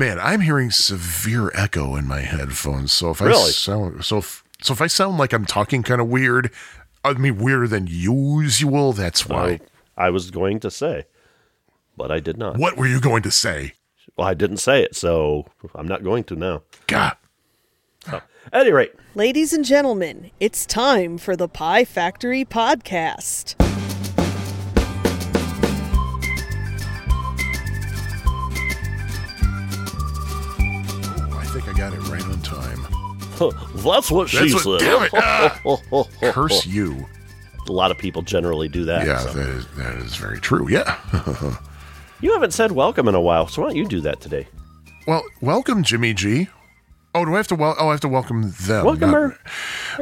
Man, I'm hearing severe echo in my headphones. So if I sound so if, so if I sound like I'm talking kind of weird, uh, I mean weirder than usual, that's why. I, I was going to say, but I did not. What were you going to say? Well, I didn't say it, so I'm not going to now. God. At any rate, Ladies and gentlemen, it's time for the Pie Factory podcast. Think I got it right on time. that's what she That's what- said. damn it. Ah. Curse you. A lot of people generally do that. Yeah, so. that is that is very true. Yeah. You haven't said welcome in a while, so why don't you do that today? well, welcome, Jimmy G. Oh, do I have to? Wel- oh, I have to welcome them. Welcome not- our,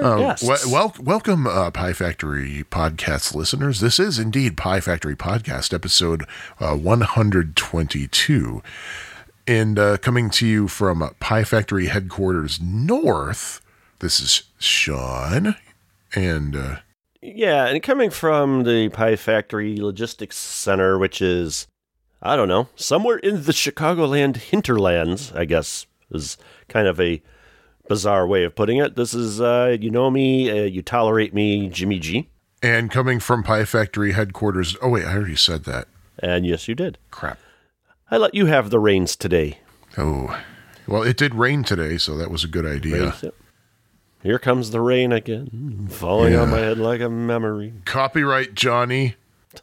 our Um, guests. wel- wel- welcome, uh, Pie Factory podcast listeners. This is indeed Pie Factory podcast episode uh, 122, and uh, coming to you from uh, Pie Factory headquarters north. This is Sean, and uh, Yeah, and coming from the Pie Factory Logistics Center, which is, I don't know, somewhere in the Chicagoland hinterlands, I guess, is kind of a bizarre way of putting it. This is, uh, you know me, uh, you tolerate me, Jimmy G. and coming from Pie Factory headquarters. Oh wait, I already said that. And yes, you did. Crap. I let you have the reins today. Oh, well, it did rain today, so that was a good idea. Yep. Here comes the rain again, falling on my head like a memory. Copyright Johnny.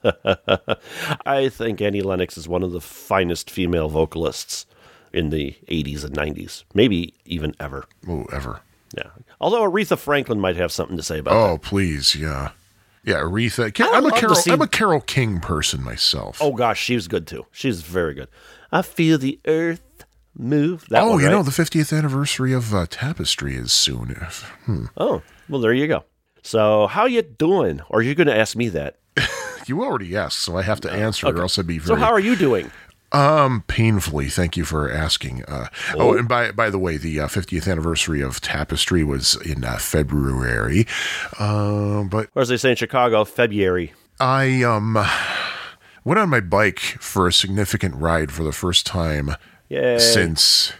I think Annie Lennox is one of the finest female vocalists in the 80s and 90s, maybe even ever. Oh, ever. Yeah. Although Aretha Franklin might have something to say about it. Oh, that. please, yeah, yeah. Aretha. I I'm a would love to Carole. see- I'm a Carole King person myself. Oh gosh, she was good too. She's very good. I feel the earth move. That oh, one, you know the 50th anniversary of uh, Tapestry is soon. Hmm. Oh, well, there you go. So, how you doing? Or are you going to ask me that? You already asked, so I have to answer, or else I'd be very. So, how are you doing? Um painfully. Thank you for asking. Uh, oh. and by by the way, the uh, 50th anniversary of Tapestry was in uh, February, uh, but Or as they say in Chicago, February. I um went on my bike for a significant ride for the first time Yay. since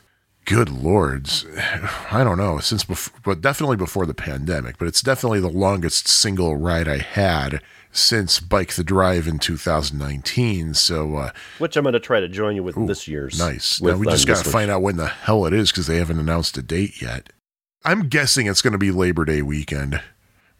good lords i don't know since before but definitely before the pandemic but it's definitely the longest single ride i had since bike the drive in 2019 so uh Which I'm going to try to join you with this year's. nice with, now we uh, just this gotta find out when the hell it is because they haven't announced a date yet i'm guessing it's going to be labor day weekend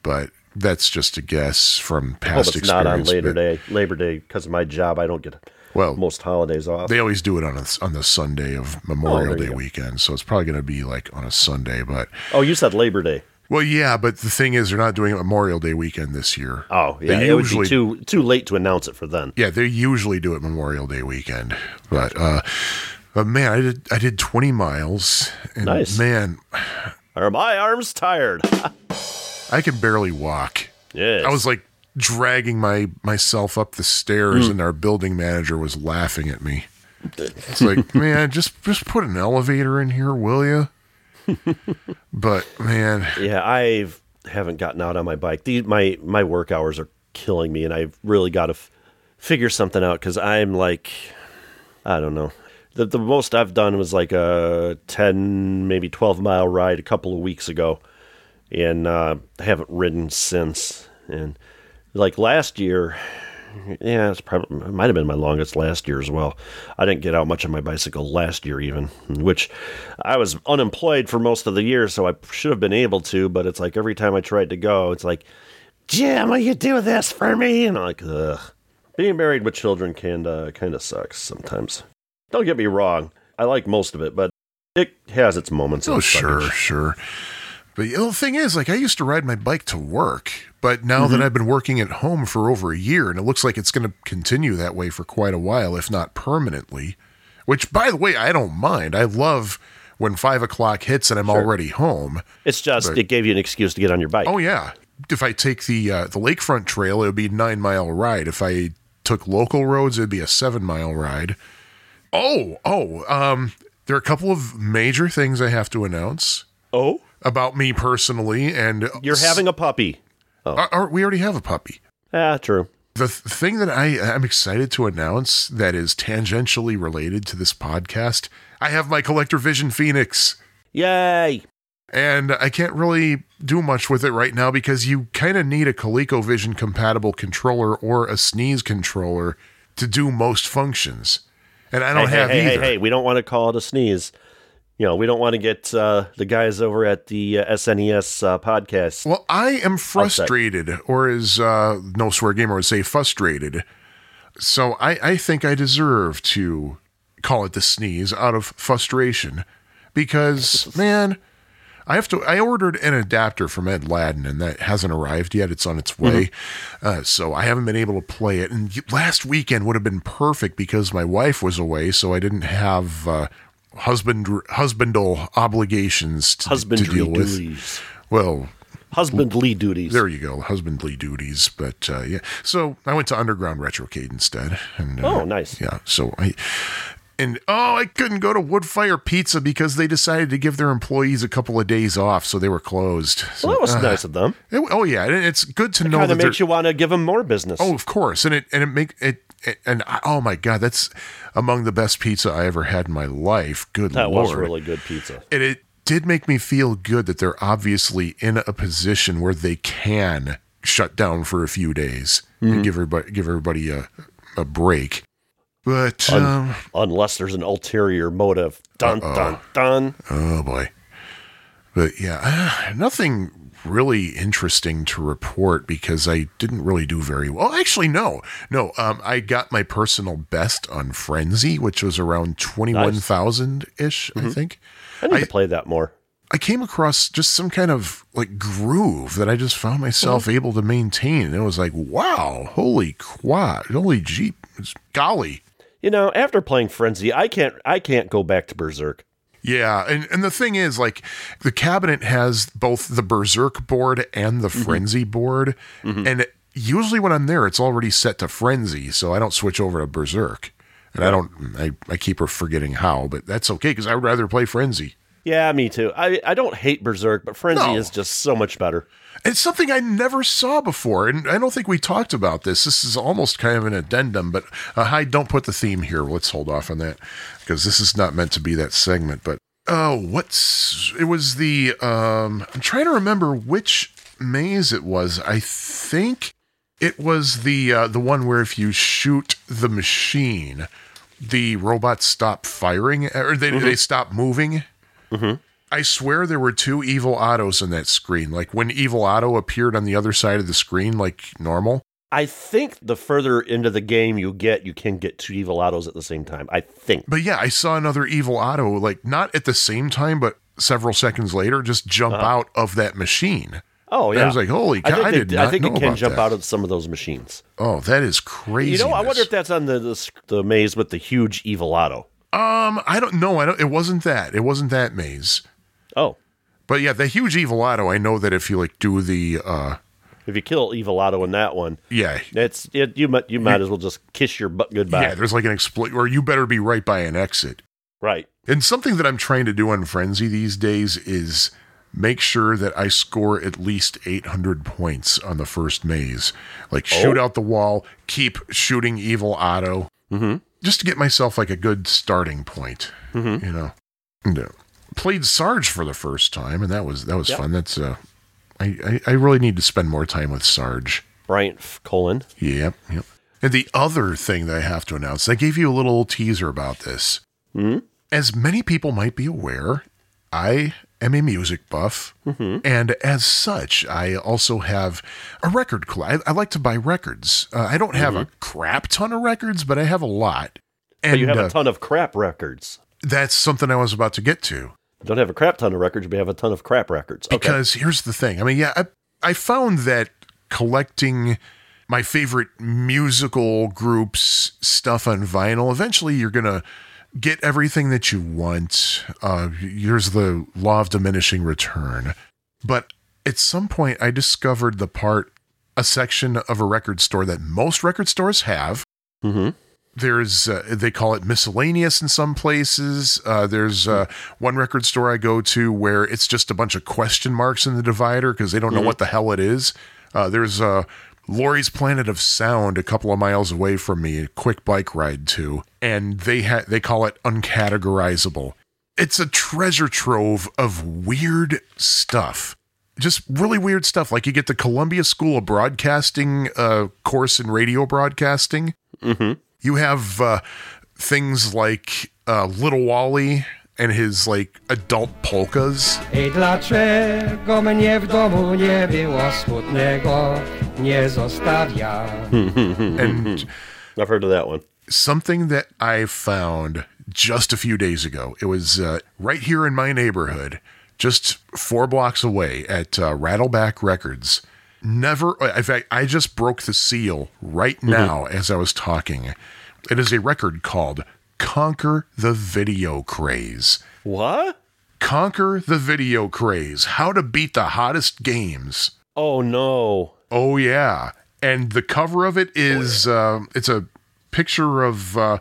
but that's just a guess from past it's not on experience Labor Day. Labor Day, because of my job, I don't get well most holidays off. They always do it on a, on the Sunday of Memorial Oh, Day weekend, so it's probably going to be like on a Sunday. But oh, you said Labor Day. Well, yeah, but the thing is, they're not doing it Memorial Day weekend this year. Oh, yeah. They it usually- would be too too late to announce it for then. Yeah, they usually do it Memorial Day weekend, but uh, but man, I did I did twenty miles, and Nice. man, Are my arms tired? I can barely walk. Yeah, I was like dragging my myself up the stairs, and our building manager was laughing at me. It's like, man, just just put an elevator in here, will you? But man, Yeah, I haven't gotten out on my bike. The, my my work hours are killing me, and I've really got to f- figure something out because I'm like, I don't know. The the most I've done was like a ten, maybe twelve mile ride a couple of weeks ago, and uh, I haven't ridden since. And like last year, yeah, it's probably it might have been my longest last year as well. I didn't get out much on my bicycle last year even, which I was unemployed for most of the year, so I should have been able to. But it's like every time I tried to go, it's like, Jim, will you do this for me? And I'm like, ugh. Being married with children can uh, kind of sucks sometimes. Don't get me wrong, I like most of it, but it has its moments. Oh, sure, sure. But the thing is, like, I used to ride my bike to work, but now Mm-hmm. that I've been working at home for over a year, and it looks like it's going to continue that way for quite a while, if not permanently. Which, by the way, I don't mind. I love when five o'clock hits and I'm already home. It's just But- it gave you an excuse to get on your bike. Oh yeah, if I take the uh, the lakefront trail, it would be a nine mile ride. If I took local roads, it'd be a seven mile ride. Oh, oh, um, there are a couple of major things I have to announce oh, about me personally, and you're having a puppy. Uh, uh, we already have a puppy. Ah, true. The th- thing that I, I'm excited to announce that is tangentially related to this podcast, I have my ColecoVision Phoenix. Yay! And I can't really do much with it right now because you kind of need a ColecoVision compatible controller or a Sneeze controller to do most functions. And I don't hey, have hey, hey, either. hey, we don't want to call it a sneeze. You know, we don't want to get uh, the guys over at the uh, SNES uh, podcast. Well, I am frustrated, or as uh, No Swear Gamer would say, frustrated. So I, I think I deserve to call it the sneeze out of frustration because, man, I have to. I ordered an adapter from Ed Ladden, and that hasn't arrived yet. It's on its way, uh, so I haven't been able to play it. And last weekend would have been perfect because my wife was away, so I didn't have uh, husband husbandal obligations to, to deal with. duties. Well, Husbandly duties. there you go, husbandly duties. But uh, yeah, so I went to Underground Retrocade instead. And uh, Oh, nice. Yeah, so I and oh, I couldn't go to Woodfire Pizza because they decided to give their employees a couple of days off, so they were closed. So, well, that was uh, nice of them. it- oh yeah, and it's good to know Kind that of makes you want to give them more business. Oh, of course, and it and it make it. And I- oh my god, that's among the best pizza I ever had in my life. Good that lord, that was really good pizza. and it did make me feel good that they're obviously in a position where they can shut down for a few days and give everybody give everybody a, a break. But um, Unless there's an ulterior motive. Dun, dun, dun. oh boy, but yeah, nothing really interesting to report because I didn't really do very well. Actually, no, no. Um, I got my personal best on Frenzy, which was around twenty one thousand ish, I think. I need to play that more. I came across just some kind of like groove that I just found myself able to maintain. And it was like, wow, holy quad, holy jeep, it's golly. You know, after playing Frenzy, I can't I can't go back to Berzerk. Yeah, and, and the thing is, like, the cabinet has both the Berzerk board and the Frenzy board. And usually when I'm there, it's already set to Frenzy, so I don't switch over to Berzerk. And I don't, I, I keep forgetting how, but that's okay because I would rather play Frenzy. Yeah, me too. I, I don't hate Berzerk, but Frenzy No. is just so much better. It's something I never saw before, and I don't think we talked about this. This is almost kind of an addendum, but uh, hi, don't put the theme here. Let's hold off on that because this is not meant to be that segment. But oh, what's it was the um, I'm trying to remember which maze it was. I think it was the uh, the one where if you shoot the machine, the robots stop firing or they they stop moving. I swear there were two Evil Ottos in that screen. Like when Evil Otto appeared on the other side of the screen, like normal. I think the further into the game you get, you can get two Evil Ottos at the same time. I think. But yeah, I saw another Evil Otto, like not at the same time, but several seconds later, just jump out of that machine. Oh And yeah, I was like, holy I cow! think, I, they- did not I think it can jump that. out of some of those machines. Oh, that is crazy. You know, I wonder if that's on the, the the maze with the huge Evil Otto. Um, I don't know. I don't. It wasn't that. It wasn't that maze. Oh, But yeah, the huge Evil Otto. I know that if you like do the uh, if you kill Evil Otto in that one, yeah, it's it, you might you might as well just kiss your butt goodbye. yeah, there's like an exploit, or you better be right by an exit. right. And something that I'm trying to do on Frenzy these days is make sure that I score at least 800 points on the first maze. Like shoot out the wall, keep shooting Evil Otto, Mhm. just to get myself like a good starting point. You know, And, uh, played Sarge for the first time, and that was that was Yep. fun. That's uh, I, I I really need to spend more time with Sarge. Bryant Colon. Yep, yep. And the other thing that I have to announce, I gave you a little teaser about this. Mhm. As many people might be aware, I am a music buff, and as such, I also have a record collection. I, I like to buy records. Uh, I don't have a crap ton of records, but I have a lot. And But you have uh, a ton of crap records. that's something I was about to get to. Don't have a crap ton of records, but you have a ton of crap records. Okay. Because here's the thing. I mean, yeah, I, I found that collecting my favorite musical groups stuff on vinyl, eventually you're going to get everything that you want. Uh, here's the law of diminishing return. But at some point, I discovered the part, a section of a record store that most record stores have Mm hmm there's uh, they call it miscellaneous in some places uh, there's uh, one record store i go to where it's just a bunch of question marks in the divider because they don't know what the hell it is uh, there's uh, Laurie's Planet of Sound, a couple of miles away from me, a quick bike ride to, and they ha- they call it uncategorizable. It's a treasure trove of weird stuff. Just really weird stuff. Like you get the Columbia School of Broadcasting uh, course in radio broadcasting. Mm-hmm. You have uh, things like uh, Little Wally and his like adult polkas. Ej, dlaczego mnie w domu nie było smutnego, nie zostawia. And I've heard of that one. something that I found just a few days ago. It was uh, right here in my neighborhood, just four blocks away at uh, Rattleback Records. Never, in fact, I just broke the seal right now as I was talking. It is a record called Conquer the Video Craze. What? Conquer the Video Craze How to Beat the Hottest Games. Oh no. Oh yeah, and the cover of it is um, it's a picture of uh,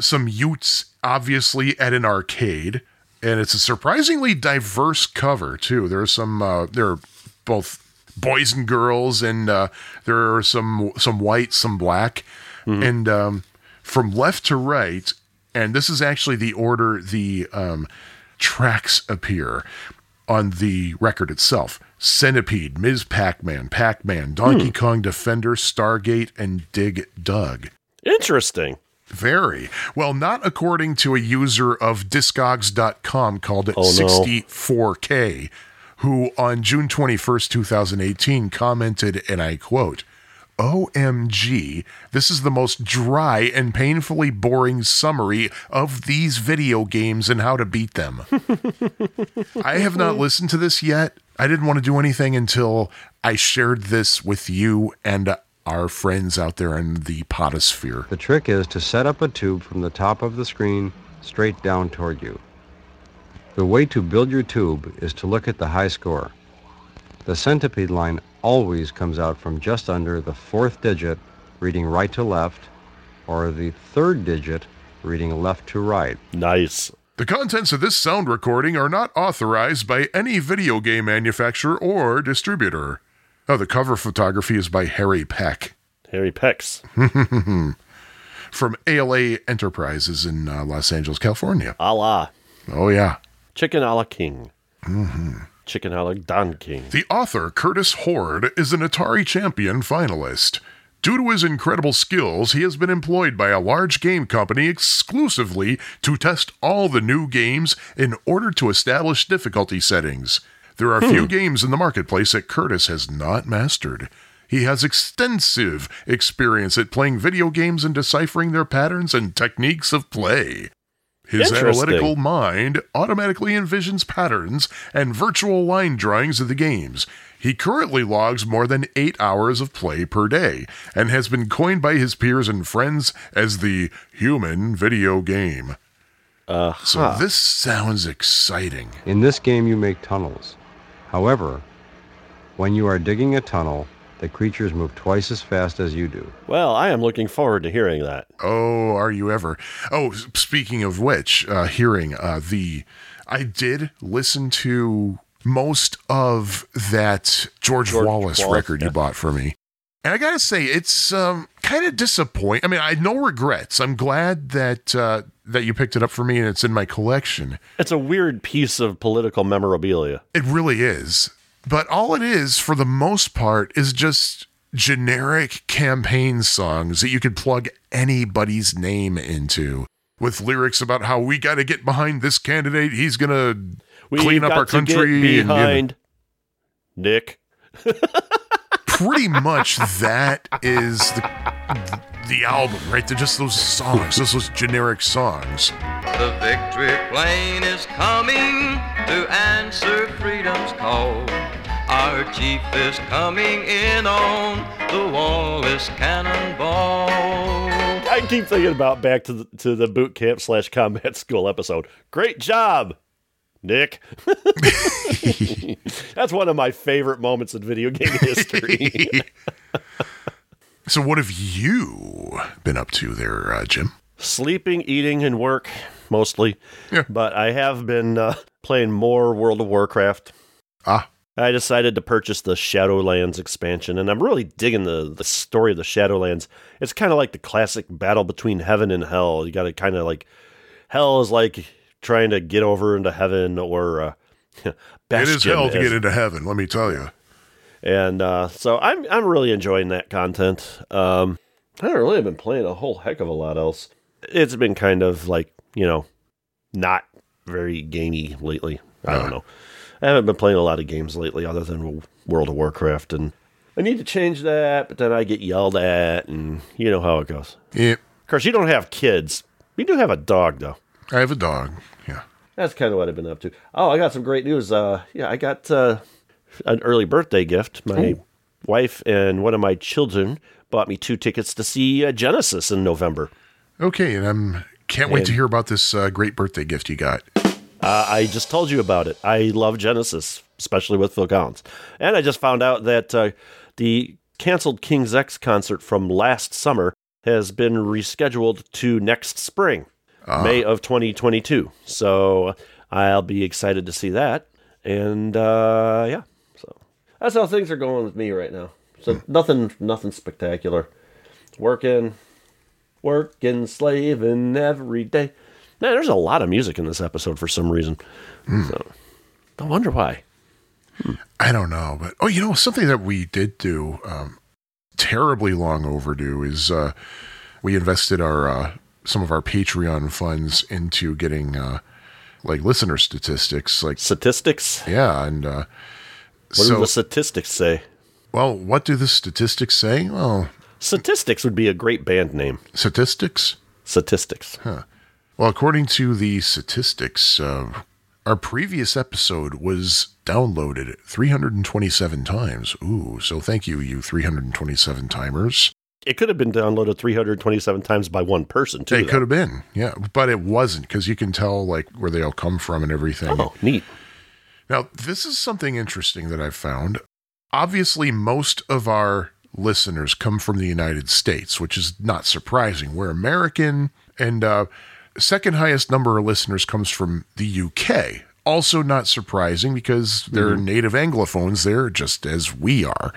some Utes, obviously at an arcade, and it's a surprisingly diverse cover too. There are some uh, there are both boys and girls, and uh, there are some some white, some black, and um, from left to right. And this is actually the order the um, tracks appear on the record itself. Centipede, Ms. Pac-Man, Pac-Man, Donkey Kong Defender, Stargate, and Dig Dug. Interesting. Very. Well, not according to a user of Discogs.com called Oh, 64K, who on June 21st, 2018 commented, and I quote, OMG, this is the most dry and painfully boring summary of these video games and how to beat them. I have not listened to this yet. I didn't want to do anything until I shared this with you and our friends out there in the potosphere. The trick is to set up a tube from the top of the screen straight down toward you. The way to build your tube is to look at the high score. The centipede line always comes out from just under the fourth digit reading right to left or the third digit reading left to right. Nice. The contents of this sound recording are not authorized by any video game manufacturer or distributor. Oh, the cover photography is by Harry Peck Harry Peck's. from ALA Enterprises in uh, Los Angeles, California. A la. Oh, yeah. Chicken a la king. Mm-hmm. Chicken a la Don King. The author, Curtis Horde, is an Atari Champion finalist. Due to his incredible skills, he has been employed by a large game company exclusively to test all the new games in order to establish difficulty settings. There are few hmm. games in the marketplace that Curtis has not mastered. He has extensive experience at playing video games and deciphering their patterns and techniques of play. His analytical mind automatically envisions patterns and virtual line drawings of the games. He currently logs more than eight hours of play per day and has been coined by his peers and friends as the human video game. Uh, So this sounds exciting. In this game you make tunnels. However, when you are digging a tunnel, the creatures move twice as fast as you do. well, I am looking forward to hearing that. Oh, are you ever? Oh, speaking of which, uh, hearing uh, the, I did listen to most of that George, George Wallace, Wallace, record you bought for me, and I gotta say it's um, kind of disappointing. I mean, I had no regrets. I'm glad that uh, that you picked it up for me and it's in my collection. It's a weird piece of political memorabilia. It really is. But all it is, for the most part, is just generic campaign songs that you could plug anybody's name into with lyrics about how we got to get behind this candidate. He's going to clean up our country. and, you know, behind Nick. pretty much that is the, the album, right? They're just those songs, just those generic songs. The victory plane is coming to answer freedom's call. Our chief is coming in on the Wallace Cannonball. I keep thinking about back to the to the boot camp slash combat school episode. Great job, Nick. That's one of my favorite moments in video game history. So, what have you been up to there, uh, Jim? Sleeping, eating, and work mostly. Yeah. But I have been uh, playing more World of Warcraft. Ah, I decided to purchase the Shadowlands expansion, and I'm really digging the, the story of the Shadowlands. It's kind of like the classic battle between heaven and hell. You got to kind of like, hell is like trying to get over into heaven, or uh, Bastion is hell to as- get into heaven, let me tell you. And uh, so I'm I'm really enjoying that content. Um, I don't really have been playing a whole heck of a lot else. It's been kind of like you know, not very gamey lately. I don't know. I haven't been playing a lot of games lately, other than World of Warcraft, and I need to change that. But then I get yelled at, and you know how it goes. Yeah, Of course, you don't have kids. You do have a dog, though. I have a dog. Yeah. That's kind of what I've been up to. Oh, I got some great news. Uh, yeah, I got uh, an early birthday gift. My wife and one of my children bought me two tickets to see uh, Genesis in November. Okay, and I'm can't wait to hear about this uh, great birthday gift you got. Uh, I just told you about it. I love Genesis, especially with Phil Collins. And I just found out that uh, the canceled King's X concert from last summer has been rescheduled to next spring, May of 2022. So I'll be excited to see that. And uh, yeah, so that's how things are going with me right now. So nothing, nothing spectacular. Working, working, slaving every day. Man, there's a lot of music in this episode for some reason. So, I wonder why. I don't know, but oh, you know something that we did do, um, terribly long overdue, is uh, we invested our uh, some of our Patreon funds into getting uh, like listener statistics, like Statistics? yeah, and What do the statistics say? well, what do the statistics say? Well, Statistics would be a great band name. statistics. Statistics. Huh. Well, according to the statistics, uh, our previous episode was downloaded 327 times. Ooh, so thank you, you 327 timers. It could have been downloaded 327 times by one person, too. It though. could have been, yeah, but it wasn't because you can tell like where they all come from and everything. Oh, neat. Now, this is something interesting that I've found. Obviously, most of our listeners come from the United States, which is not surprising. We're American, and uh, second highest number of listeners comes from the UK. Also, not surprising because they're native Anglophones there, just as we are.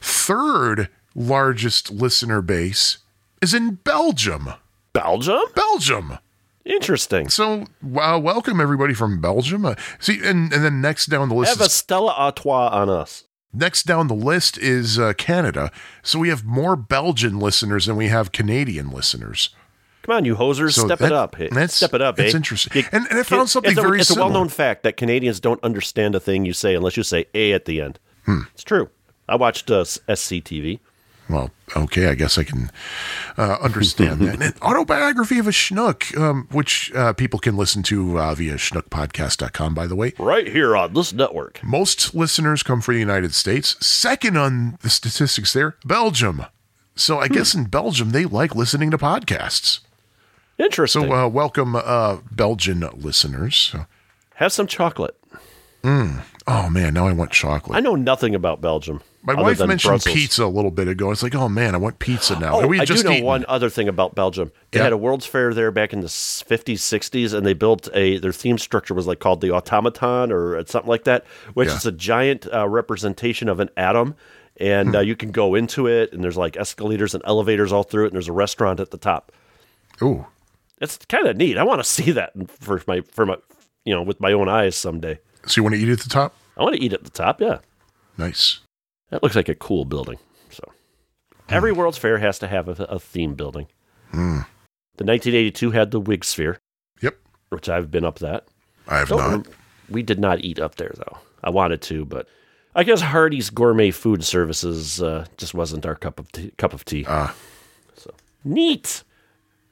Third largest listener base is in Belgium. Belgium? Belgium. Interesting. So, wow, welcome everybody from Belgium. Uh, see, and, and then next down the list Have a is Stella Artois on us. Next down the list is uh, Canada. So we have more Belgian listeners than we have Canadian listeners. Come on, you hosers, So step that- it up. That's- step it up, that's eh? interesting. And- and I found something it's a, very It's a well-known fact that Canadians don't understand a thing you say unless you say "a" at the end. Hmm. It's true. I watched uh, SCTV. Well, okay, I guess I can uh, understand that. An autobiography of a Schnook, um, which uh, people can listen to uh, via schnookpodcast.com, by the way. Right here on this network. Most listeners come from the United States. Second on the statistics there, Belgium. So I guess in Belgium, they like listening to podcasts. Interesting. So uh, welcome, uh, Belgian listeners. Have some chocolate. Oh, man, now I want chocolate. I know nothing about Belgium. My wife mentioned Brussels. pizza a little bit ago. It's like, oh man, I want pizza now. Oh, we I do just know eaten. one other thing about Belgium. They Yeah. had a World's Fair there back in the 50s, 60s, and they built a their theme structure was like called the automaton or something like that, which Yeah. is a giant uh, representation of an atom. And Hmm. uh, you can go into it, and there's like escalators and elevators all through it, and there's a restaurant at the top. Ooh, It's kind of neat. I want to see that for my for my you know with my own eyes someday. So you want to eat at the top? I want to eat at the top. Yeah, Nice. that looks like a cool building. So every World's Fair has to have a, a theme building. The 1982 had the Wig Sphere, Yep, which I've been up that. I have Don't not. rem- we did not eat up there though. I wanted to, but I guess Hardee's Gourmet Food Services uh, just wasn't our cup of tea, cup of tea. Ah. so neat.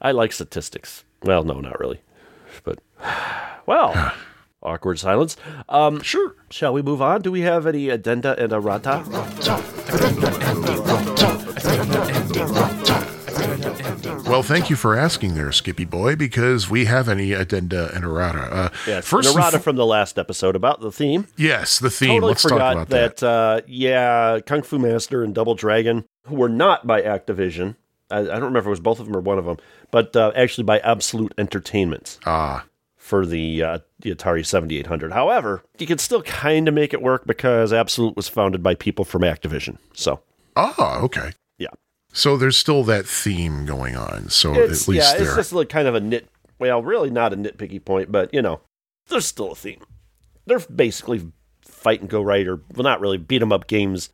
I like statistics. Well, no, not really, but well, awkward silence. Um, Sure. shall we move on? Do we have any addenda and errata? Well, thank you for asking there, Skippy Boy, because we have any addenda and errata. Uh, Yes, first, errata fo- from the last episode about the theme. yes, the theme. totally Let's talk forgot about that. Uh, yeah, Kung Fu Master and Double Dragon, who were not by Activision. I, I don't remember if it was both of them or one of them, but uh, actually by Absolute Entertainment. Ah, for the, uh, the Atari 7800. However, you can still kind of make it work because Absolute was founded by people from Activision. So, Ah, okay. yeah. So there's still that theme going on. So It's, at least yeah, it's just like kind of a nit. Well, really not a nitpicky point, but you know, there's still a theme. They're basically fight and go right, or well, not really beat 'em up games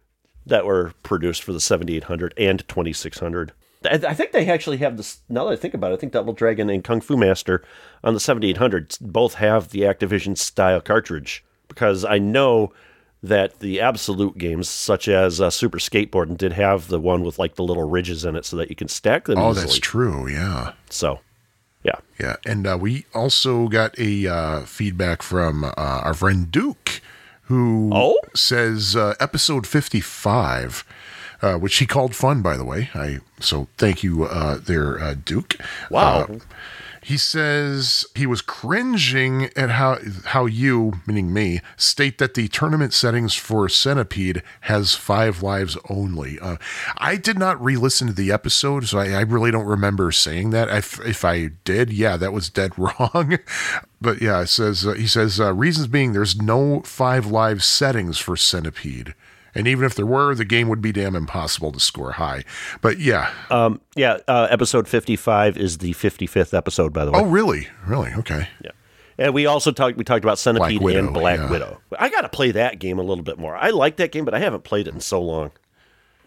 that were produced for the 7800 and 2600. I, I think they actually have this. Now that I think about it, I think Double Dragon and Kung Fu Master on the 7800 both have the Activision style cartridge because I know that the absolute games, such as uh, Super Skateboarding, did have the one with like the little ridges in it so that you can stack them. oh, easily. that's true. Yeah. So, yeah. Yeah, and uh, we also got a uh, feedback from uh, our friend Duke, who Oh? says uh, episode fifty-five, uh, which he called fun, by the way. I so thank you uh, there, uh, Duke. Wow. Uh, he says he was cringing at how how you, meaning me, state that the tournament settings for Centipede has five lives only. Uh, I did not re-listen to the episode, so I, I really don't remember saying that. If, if I did, yeah, that was dead wrong. but yeah, it says uh, he says uh, reasons being there's no five live settings for Centipede. And even if there were, the game would be damn impossible to score high. But yeah. Um, yeah, uh, episode 55 is the 55th episode, by the way. oh, really? Really? Okay. Yeah. And we also talked we talked about Centipede Black Widow, and Black yeah. Widow. I got to play that game a little bit more. I like that game, but I haven't played it in so long.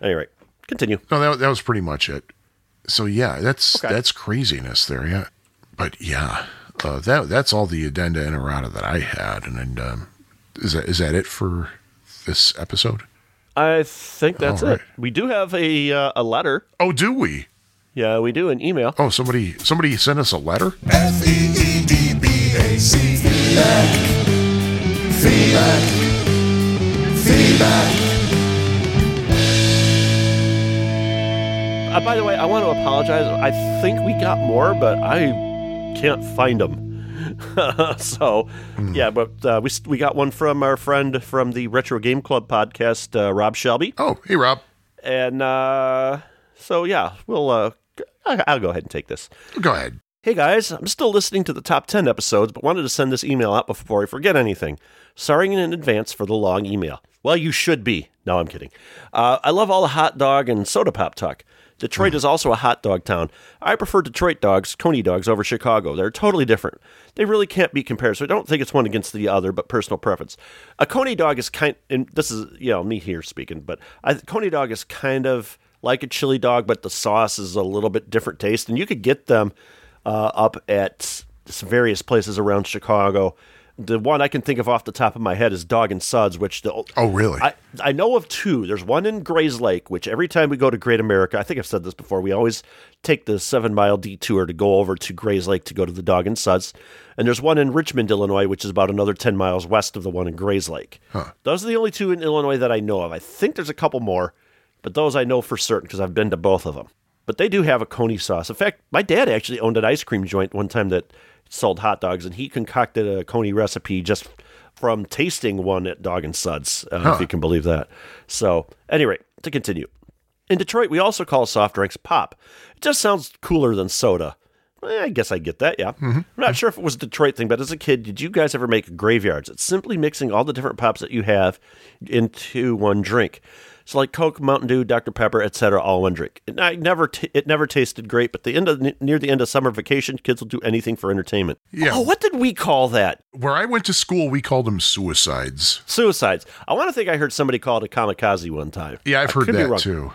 Anyway, continue. No, that, that was pretty much it. So yeah, that's Okay. that's craziness there. Yeah, but yeah, uh, that that's all the addenda and errata that I had. And then um, is that is that it for this episode? I think that's right. it. We do have a uh, a letter. Oh, do we? Yeah, we do an email. Oh, somebody somebody sent us a letter. F E E D B A C. Feedback. Feedback. Feedback. Uh, by the way, I want to apologize. I think we got more, but I can't find them. so, yeah, but uh, we we got one from our friend from the Retro Game Club podcast, uh, Rob Shelby, Oh, hey Rob, and uh, so yeah, we'll. Uh, I- I'll go ahead and take this. go ahead. Hey guys, I'm still listening to the top 10 episodes, but wanted to send this email out before I forget anything. Sorry in advance for the long email. Well, you should be. No, I'm kidding. Uh, I love all the hot dog and soda pop talk. Detroit is also a hot dog town. I prefer Detroit dogs, Coney dogs, over Chicago. They're totally different. They really can't be compared, so I don't think it's one against the other, but personal preference. A Coney dog is kind, and this is, you know, me here speaking, but I, Coney dog is kind of like a chili dog, but the sauce is a little bit different taste, and you could get them uh, up at various places around Chicago. The one I can think of off the top of my head is Dog and Suds, which the Oh, really? I, I know of two. There's one in Grayslake, which every time we go to Great America, I think I've said this before, we always take the seven mile detour to go over to Grayslake to go to the Dog and Suds. And there's one in Richmond, Illinois, which is about another 10 miles west of the one in Grayslake. Those are the only two in Illinois that I know of. I think there's a couple more, but those I know for certain because I've been to both of them. But they do have a coney sauce. In fact, my dad actually owned an ice cream joint one time that sold hot dogs, and he concocted a coney recipe just from tasting one at Dog and Suds, uh, if you can believe that. So, anyway, to continue. In Detroit, we also call soft drinks pop. It just sounds cooler than soda. Eh, I guess I get that, yeah. I'm not sure if it was a Detroit thing, but as a kid, did you guys ever make graveyards? It's simply mixing all the different pops that you have into one drink. So like Coke, Mountain Dew, Dr Pepper, etc., all one drink. And I never, t- it never tasted great. But the end of near the end of summer vacation, kids will do anything for entertainment. Yeah. Oh, what did we call that? Where I went to school, we called them suicides. Suicides. I want to think I heard somebody call it a kamikaze one time. Yeah, I've I heard that too.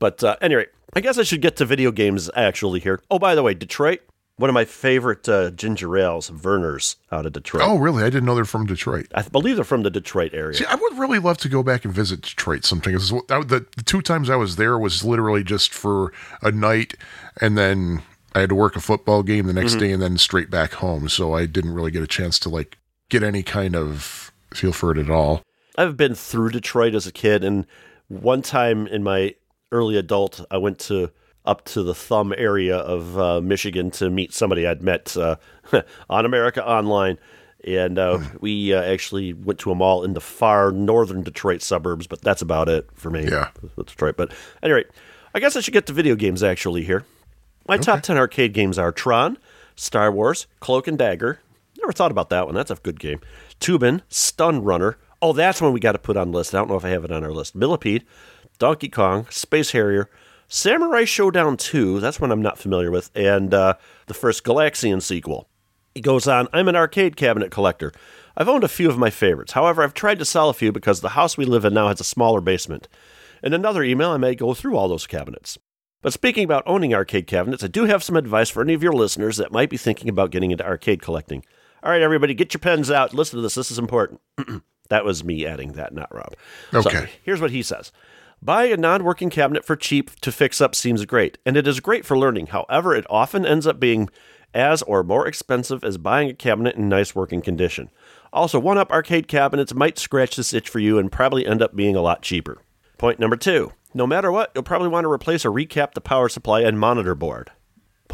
But uh, anyway, I guess I should get to video games actually here. Oh, by the way, Detroit, one of my favorite uh, ginger ales, Vernors out of Detroit. Oh, really? I didn't know they're from Detroit. I believe they're from the Detroit area. See, I would really love to go back and visit Detroit sometime. The, the two times I was there was literally just for a night, and then I had to work a football game the next day, and then straight back home. So I didn't really get a chance to like get any kind of feel for it at all. I've been through Detroit as a kid, and one time in my early adult, I went to up to the thumb area of uh, Michigan to meet somebody I'd met uh, on America Online. And uh, we uh, actually went to a mall in the far northern Detroit suburbs, but that's about it for me. Yeah. with Detroit. But anyway, I guess I should get to video games actually here. My top 10 arcade games are Tron, Star Wars, Cloak and Dagger, Never thought about that one. That's a good game. Toobin', Stun Runner. Oh, that's one we got to put on the list. I don't know if I have it on our list. Millipede, Donkey Kong, Space Harrier, Samurai Shodown 2. That's one I'm not familiar with. And uh, the first Galaxian sequel. He goes on, I'm an arcade cabinet collector. I've owned a few of my favorites. However, I've tried to sell a few because the house we live in now has a smaller basement. In another email, I may go through all those cabinets. But speaking about owning arcade cabinets, I do have some advice for any of your listeners that might be thinking about getting into arcade collecting. All right, everybody, get your pens out. Listen to this. This is important. that was me adding that, not Rob. So, Okay. here's what he says. Buying a non working cabinet for cheap to fix up seems great, and it is great for learning. However, it often ends up being as or more expensive as buying a cabinet in nice working condition. Also, one up arcade cabinets might scratch this itch for you and probably end up being a lot cheaper. Point number two no matter what, you'll probably want to replace or recap the power supply and monitor board.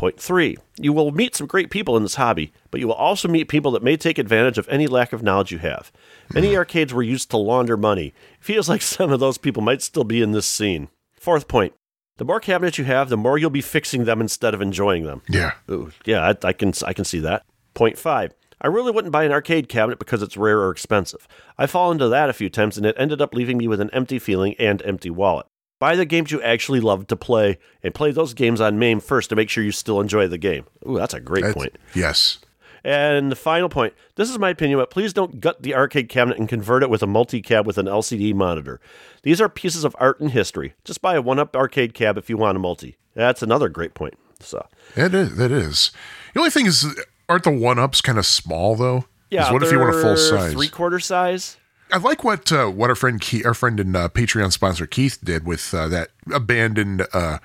Point three, you will meet some great people in this hobby, but you will also meet people that may take advantage of any lack of knowledge you have. Many arcades were used to launder money. It feels like some of those people might still be in this scene. Fourth point, the more cabinets you have, the more you'll be fixing them instead of enjoying them. Yeah. Ooh, yeah, I, I can I can see that. Point five. I really wouldn't buy an arcade cabinet because it's rare or expensive. I fall into that a few times, and it ended up leaving me with an empty feeling and empty wallet. Buy the games you actually love to play, and play those games on MAME first to make sure you still enjoy the game. Ooh, that's a great That's- point. Yes. And the final point this is my opinion, but please don't gut the arcade cabinet and convert it with a multi cab with an LCD monitor. These are pieces of art and history. Just buy a one up arcade cab if you want a multi. That's another great point. So, It is. It is. The only thing is, aren't the one ups kind of small though? yeah, What if you want a full size? Three quarter size? I like what uh, what our friend Keith, our friend and uh, Patreon sponsor Keith did with uh, that abandoned uh,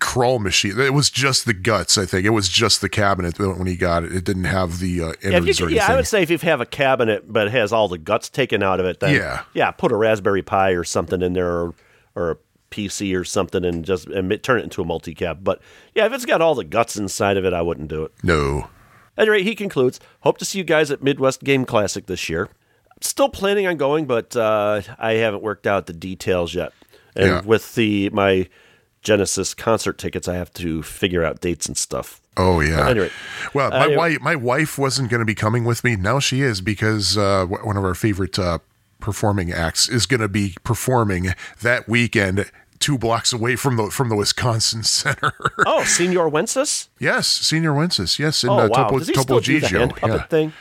crawl machine. It was just the guts. I think it was just the cabinet when he got it. It didn't have the uh, Yeah, you innards or could- yeah, I would say if you have a cabinet but it has all the guts taken out of it, then Yeah. yeah, put a Raspberry Pi or something in there, or, or a PC or something, and just and turn it into a multi cab. But yeah, if it's got all the guts inside of it, I wouldn't do it. no. At any rate, he concludes, hope to see you guys at Midwest Game Classic this year. Still planning on going, but uh, I haven't worked out the details yet. And Yeah. with the my Genesis concert tickets, I have to figure out dates and stuff. Oh yeah. Anyway. well, my wife, my wife wasn't going to be coming with me. Now she is because uh, one of our favorite uh, performing acts is going to be performing that weekend, two blocks away from the from the Wisconsin Center. Oh, Señor Wences? yes, Señor Wences. Yes, in Oh, uh, wow. Topo, Does he Topo still do the Gigio. hand puppet Yeah. thing?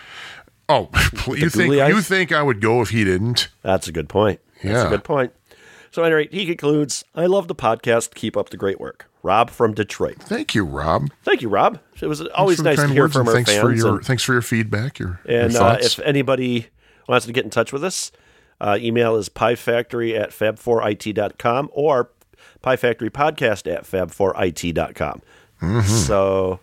Oh, you think you think I would go if he didn't? That's a good point. That's Yeah. a good point. So, at any rate, he concludes I love the podcast. Keep up the great work. Rob from Detroit. Thank you, Rob. Thank you, Rob. It was always Thanks for the nice to hear from our thanks fans. for your and thanks for your feedback. Your, and your uh, if anybody wants to get in touch with us, uh, email is piefactory at fab4it.com or piefactorypodcast at fab4it.com. Mm-hmm. So.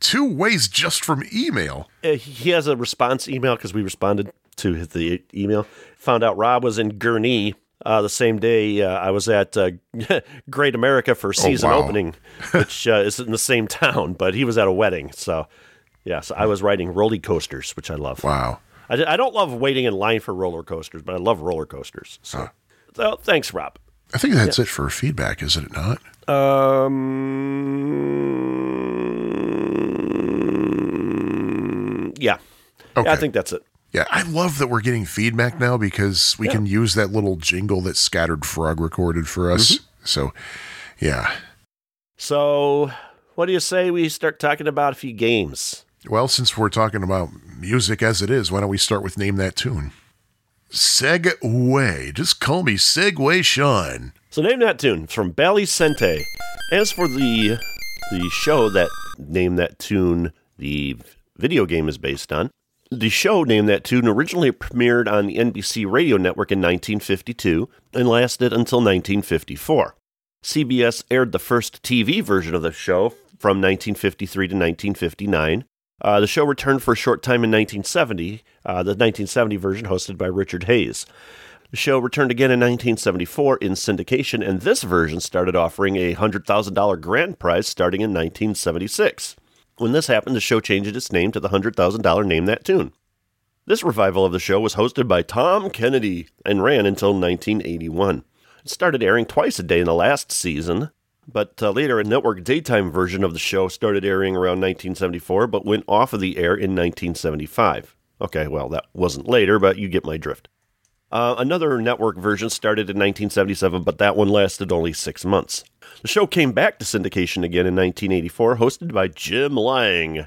Two ways just from email. Uh, he has a response email because we responded to his- the email. Found out Rob was in Gurnee uh, the same day uh, I was at uh, Great America for season wow. opening, which uh, is in the same town, but he was at a wedding. So, yeah, so I was riding roller coasters, which I love. Wow. I, I don't love waiting in line for roller coasters, but I love roller coasters. So, so thanks, Rob. I think that's it for feedback, isn't it not? Um, yeah. Okay. yeah, I think that's it. Yeah, I love that we're getting feedback now because we can use that little jingle that Scattered Frog recorded for us. Mm-hmm. So, yeah. So, what do you say we start talking about a few games? Well, since we're talking about music as it is, why don't we start with Name That Tune? Segway. Just call me Segway Sean. So name that tune from Bally Sente. As for the the show that name that tune the video game is based on, the show named That Tune originally premiered on the NBC radio network in 1952 and lasted until 1954. CBS aired the first TV version of the show from 1953 to 1959. Uh, the show returned for a short time in 1970, uh, the 1970 version hosted by Richard Hayes. The show returned again in 1974 in syndication, and this version started offering a $100,000 grand prize starting in 1976. When this happened, the show changed its name to the $100,000 Name That Tune. This revival of the show was hosted by Tom Kennedy and ran until 1981. It started airing twice a day in the last season, But uh, later, a network daytime version of the show started airing around 1974, but went off of the air in 1975. Okay, well, that wasn't later, but you get my drift. Uh, another network version started in 1977, but that one lasted only six months. The show came back to syndication again in 1984, hosted by Jim Lange.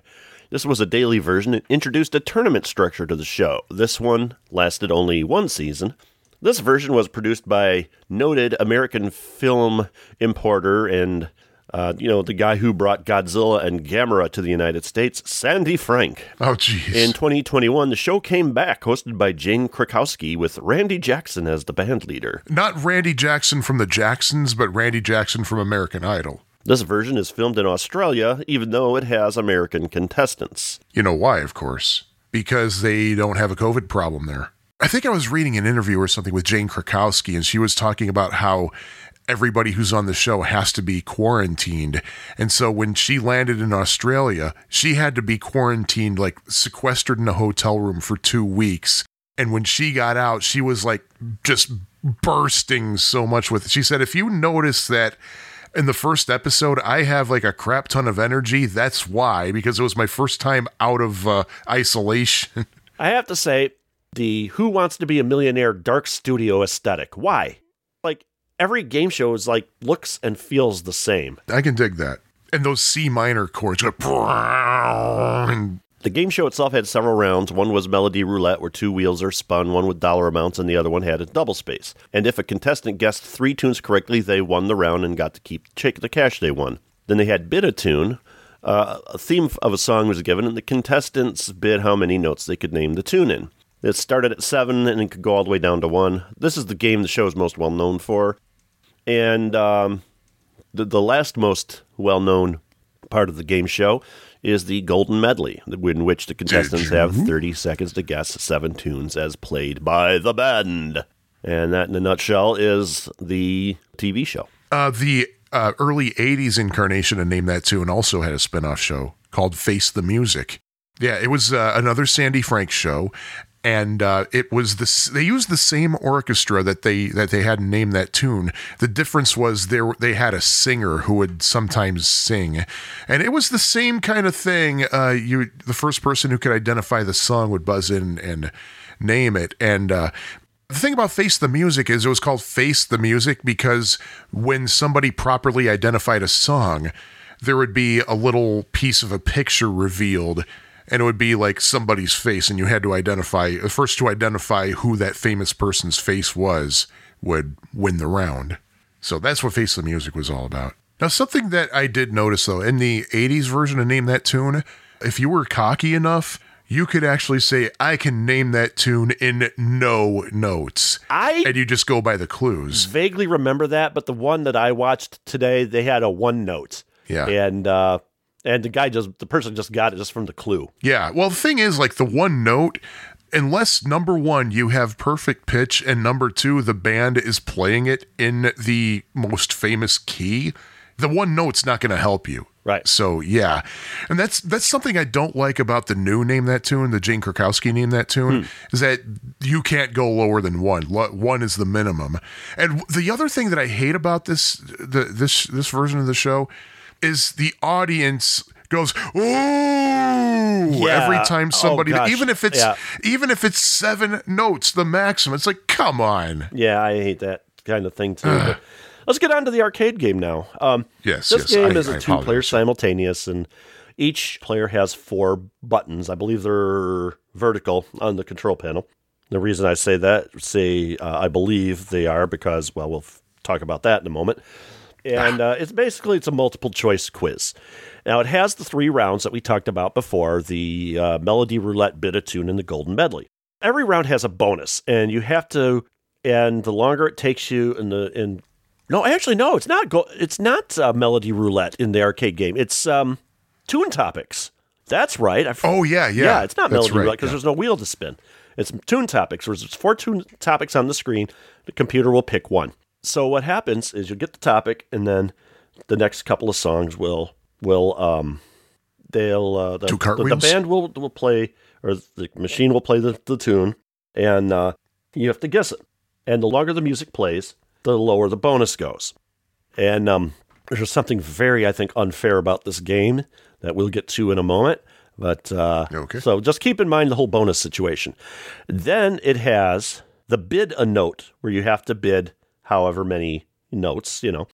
This was a daily version and introduced a tournament structure to the show. This one lasted only one season. This version was produced by noted American film importer and uh, you know the guy who brought Godzilla and Gamera to the United States, Sandy Frank. Oh, jeez. In 2021, the show came back, hosted by Jane Krakowski, with Randy Jackson as the band leader. Not Randy Jackson from the Jacksons, but Randy Jackson from American Idol. This version is filmed in Australia, even though it has American contestants. You know why, of course. Because they don't have a COVID problem there. I think I was reading an interview or something with Jane Krakowski, and she was talking about how everybody who's on the show has to be quarantined. And so when she landed in Australia, she had to be quarantined, like sequestered in a hotel room for two weeks. And when she got out, she was like just bursting so much with She said, if you notice that in the first episode, I have like a crap ton of energy, that's why, because it was my first time out of uh, isolation. I have to say, the Who Wants to Be a Millionaire dark studio aesthetic. Why? Every game show is like looks and feels the same. I can dig that. And those C minor chords, go, and The game show itself had several rounds. One was Melody Roulette, where two wheels are spun, one with dollar amounts, and the other one had a double space. And if a contestant guessed three tunes correctly, they won the round and got to keep the cash they won. Then they had bid a tune. Uh, a theme of a song was given, and the contestants bid how many notes they could name the tune in. It started at seven and it could go all the way down to one. This is the game the show is most well known for. And um, the, the last most well known part of the game show is the Golden Medley, in which the contestants have 30 seconds to guess seven tunes as played by the band. And that, in a nutshell, is the TV show. uh, the uh, early 80s incarnation of Name That Tune also had a spin off show called Face the Music. Yeah, it was uh, another Sandy Frank show. And uh, it was this. They used the same orchestra that they that they had named that tune. The difference was there they had a singer who would sometimes sing, and it was the same kind of thing. Uh, you the first person who could identify the song would buzz in and name it. And uh, the thing about Face the Music is it was called Face the Music because when somebody properly identified a song, there would be a little piece of a picture revealed and it would be like somebody's face and you had to identify first to identify who that famous person's face was would win the round. So that's what Face the Music was all about. Now something that I did notice though in the 80s version of Name That Tune, if you were cocky enough, you could actually say I can name that tune in no notes. I and you just go by the clues. vaguely remember that, but the one that I watched today, they had a one note. Yeah. And uh and the guy just the person just got it just from the clue. Yeah. Well, the thing is, like the one note, unless number one, you have perfect pitch, and number two, the band is playing it in the most famous key, the one note's not going to help you. Right. So yeah, and that's that's something I don't like about the new name that tune, the Jane Krakowski name that tune, hmm. is that you can't go lower than one. One is the minimum. And the other thing that I hate about this the this this version of the show is the audience goes ooh every time Oh, somebody gosh. even if it's Yeah. even if it's seven notes the maximum it's like come on Yeah, I hate that kind of thing too. but let's get on to the arcade game now. Um, Yes, this yes, game I- is I a two-player simultaneous, and each player has four buttons. I believe they're vertical on the control panel. The reason I say that, say uh, I believe they are, because well, we'll f- talk about that in a moment. And uh, it's basically it's a multiple choice quiz. Now it has the three rounds that we talked about before: the uh, melody roulette, bit of tune, and the golden medley. Every round has a bonus, and you have to. And the longer it takes you, in the in no, actually no, it's not. Go, it's not uh, melody roulette in the arcade game. It's um, tune topics. That's right. I oh yeah yeah yeah, it's not melody right, roulette because yeah. there's no wheel to spin. It's tune topics. There's four tune topics on the screen. The computer will pick one. So what happens is you'll get the topic, and then the next couple of songs will will um they'll uh, the, the, the band will will play or the machine will play the, the tune, and uh, you have to guess it. And the longer the music plays, the lower the bonus goes. And um, There's something very, I think, unfair about this game that we'll get to in a moment. But uh, Okay. so just keep in mind the whole bonus situation. Then it has the bid a note where you have to bid however many notes, you know,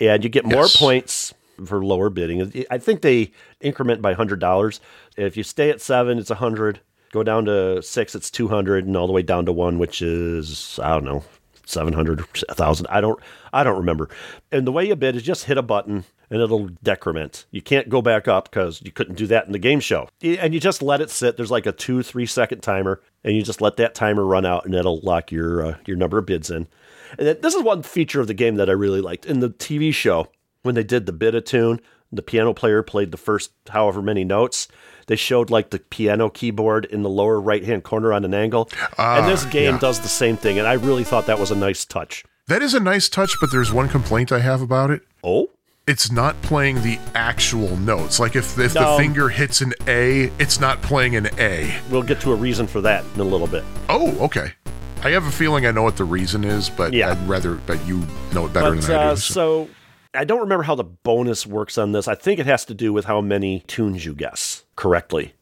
and you get more Yes. points for lower bidding. I think they increment by hundred dollars. If you stay at seven, it's a hundred. Go down to six, it's two hundred, and all the way down to one, which is I don't know, seven hundred, a thousand. I don't, I don't remember. And the way you bid is just hit a button and it'll decrement. You can't go back up because you couldn't do that in the game show. And you just let it sit. There's like a two, three second timer, and you just let that timer run out, and it'll lock your uh, your number of bids in. And this is one feature of the game that I really liked in the TV show when they did the bid a tune. The piano player played the first however many notes. They showed like the piano keyboard in the lower right hand corner on an angle. and this ah, game yeah. does the same thing. And I really thought that was a nice touch. That is a nice touch, but there's one complaint I have about it. Oh? It's not playing the actual notes. Like if if No. the finger hits an A, it's not playing an A. We'll get to a reason for that in a little bit. Oh, okay. I have a feeling I know what the reason is, but Yeah. I'd rather that you know it better But than I uh, do. so I don't remember how the bonus works on this. I think it has to do with how many tunes you guess correctly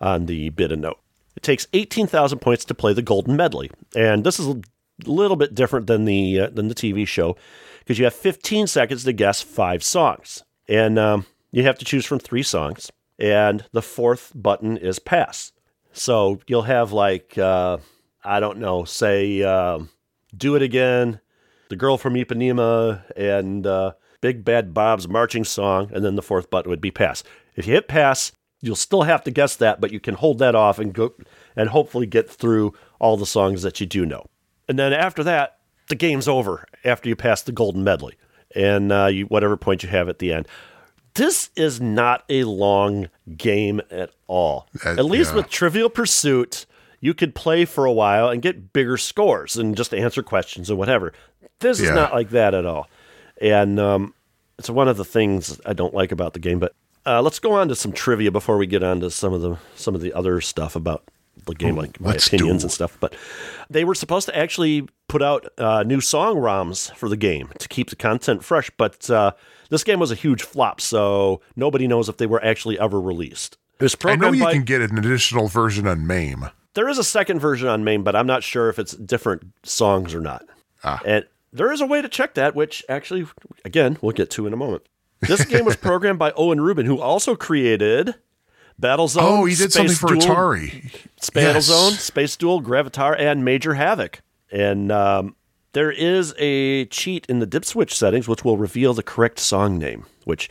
on the bid and note. It takes 18,000 points to play the Golden Medley. And this is a little bit different than the uh, than the TV show because you have 15 seconds to guess five songs. And um, you have to choose from three songs. And the fourth button is pass. So you'll have like, uh, I don't know, say, um, do it again, the girl from Ipanema, and uh, Big Bad Bob's marching song, and then the fourth button would be pass. If you hit pass, you'll still have to guess that, but you can hold that off and go and hopefully get through all the songs that you do know. And then after that, the game's over after you pass the golden medley and uh, you, whatever point you have at the end. This is not a long game at all. Uh, at least yeah. with Trivial Pursuit, you could play for a while and get bigger scores and just answer questions and whatever. This is not like that at all. And um, it's one of the things I don't like about the game. But uh, let's go on to some trivia before we get on to some of the some of the other stuff about the game, like my let's opinions and stuff. But they were supposed to actually put out uh, new song ROMs for the game to keep the content fresh. But uh, this game was a huge flop, so nobody knows if they were actually ever released. It was I know you by. can get an additional version on MAME. There is a second version on MAME, but I'm not sure if it's different songs or not. Ah. And there is a way to check that, which actually, again, we'll get to in a moment. This game was programmed by Owen Rubin, who also created Battlezone. Oh, he did Space something for Duel, Atari. Battlezone, Yes. Space Duel, Gravitar, and Major Havoc. And um, there is a cheat in the dip switch settings which will reveal the correct song name. Which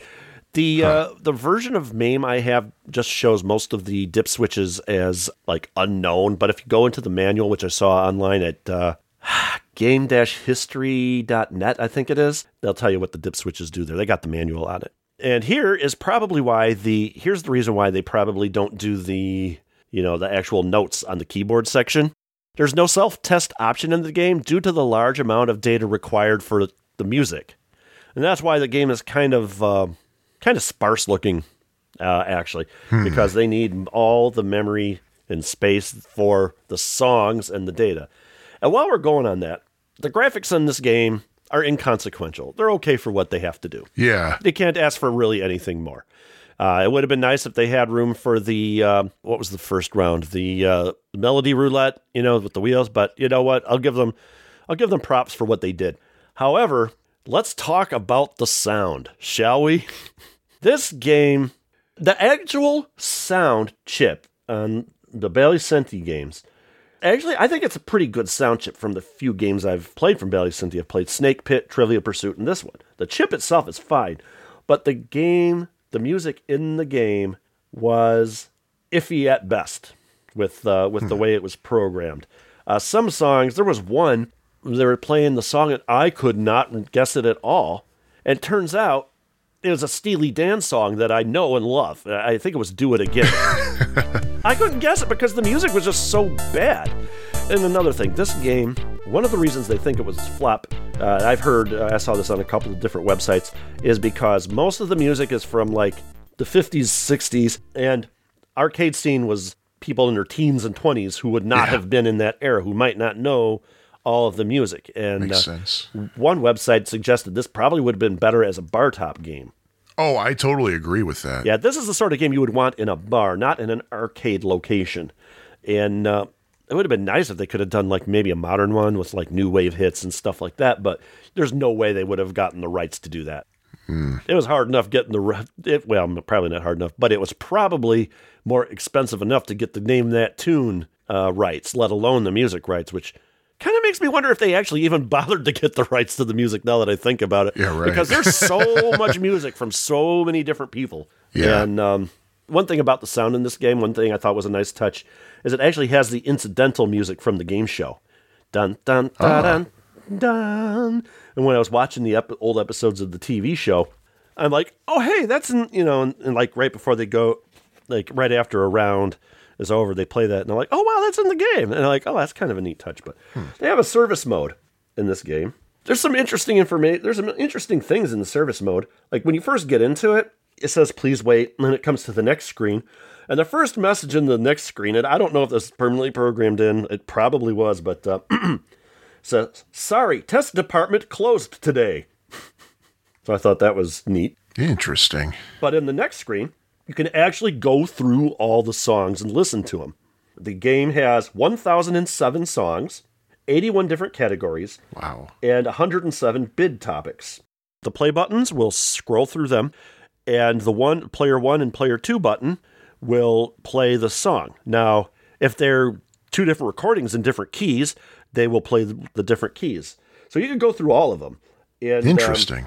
the uh, the version of MAME I have just shows most of the dip switches as like unknown. But if you go into the manual, which I saw online at uh, game-history.net, I think it is, they'll tell you what the dip switches do there. They got the manual on it. And here is probably why the here's the reason why they probably don't do the you know the actual notes on the keyboard section. There's no self-test option in the game due to the large amount of data required for the music, and that's why the game is kind of uh, kind of sparse looking, uh, actually, because they need all the memory and space for the songs and the data. And while we're going on that, the graphics in this game are inconsequential. They're okay for what they have to do Yeah. they can't ask for really anything more. Uh, it would have been nice if they had room for the uh, what was the first round, the uh, melody roulette, you know, with the wheels. But you know what? I'll give them, I'll give them props for what they did. However, let's talk about the sound, shall we? this game, the actual sound chip on the Bally Sente games Actually, I think it's a pretty good sound chip from the few games I've played from Bally Sente. I've played Snake Pit, Trivia Pursuit, and this one. The chip itself is fine, but the game, the music in the game was iffy at best with uh, with the way it was programmed. Uh, some songs, there was one they were playing the song and I could not guess it at all. And it turns out it was a Steely Dan song that I know and love. I think it was "Do It Again." I couldn't guess it because the music was just so bad. And another thing, this game, one of the reasons they think it was flop, uh, I've heard, uh, I saw this on a couple of different websites, is because most of the music is from like the 50s, 60s, and arcade scene was people in their teens and 20s who would not have been in that era, who might not know all of the music. And Makes uh, sense. one website suggested this probably would have been better as a bar top game. Oh, I totally agree with that. Yeah, this is the sort of game you would want in a bar, not in an arcade location. And uh, it would have been nice if they could have done like maybe a modern one with like new wave hits and stuff like that. But there's no way they would have gotten the rights to do that. It was hard enough getting the it, well, probably not hard enough, but it was probably more expensive enough to get the name that tune uh, rights, let alone the music rights, which kind of makes me wonder if they actually even bothered to get the rights to the music. Now that I think about it, Yeah, right. Because there's so much music from so many different people. Yeah. and um, one thing about the sound in this game, one thing I thought was a nice touch, is it actually has the incidental music from the game show. Dun dun dun dun dun. And when I was watching the ep- old episodes of the TV show, I'm like, oh hey, that's in you know, and, and like right before they go, like right after a round is over, they play that, and they're like, oh wow, that's in the game, and I'm like, oh, that's kind of a neat touch. But they have a service mode in this game. There's some interesting information. There's some interesting things in the service mode. Like when you first get into it, it says please wait, and then it comes to the next screen. And the first message in the next screen, and I don't know if this is permanently programmed in. It probably was, but uh, says, "Sorry, test department closed today." so I thought that was neat. Interesting. But in the next screen, you can actually go through all the songs and listen to them. The game has 1,007 songs, 81 different categories, Wow. and 107 bid topics. The play buttons will scroll through them, and the one player one and player two button will play the song. Now, if they're two different recordings in different keys, they will play the, different keys. So you can go through all of them. And, um, Interesting.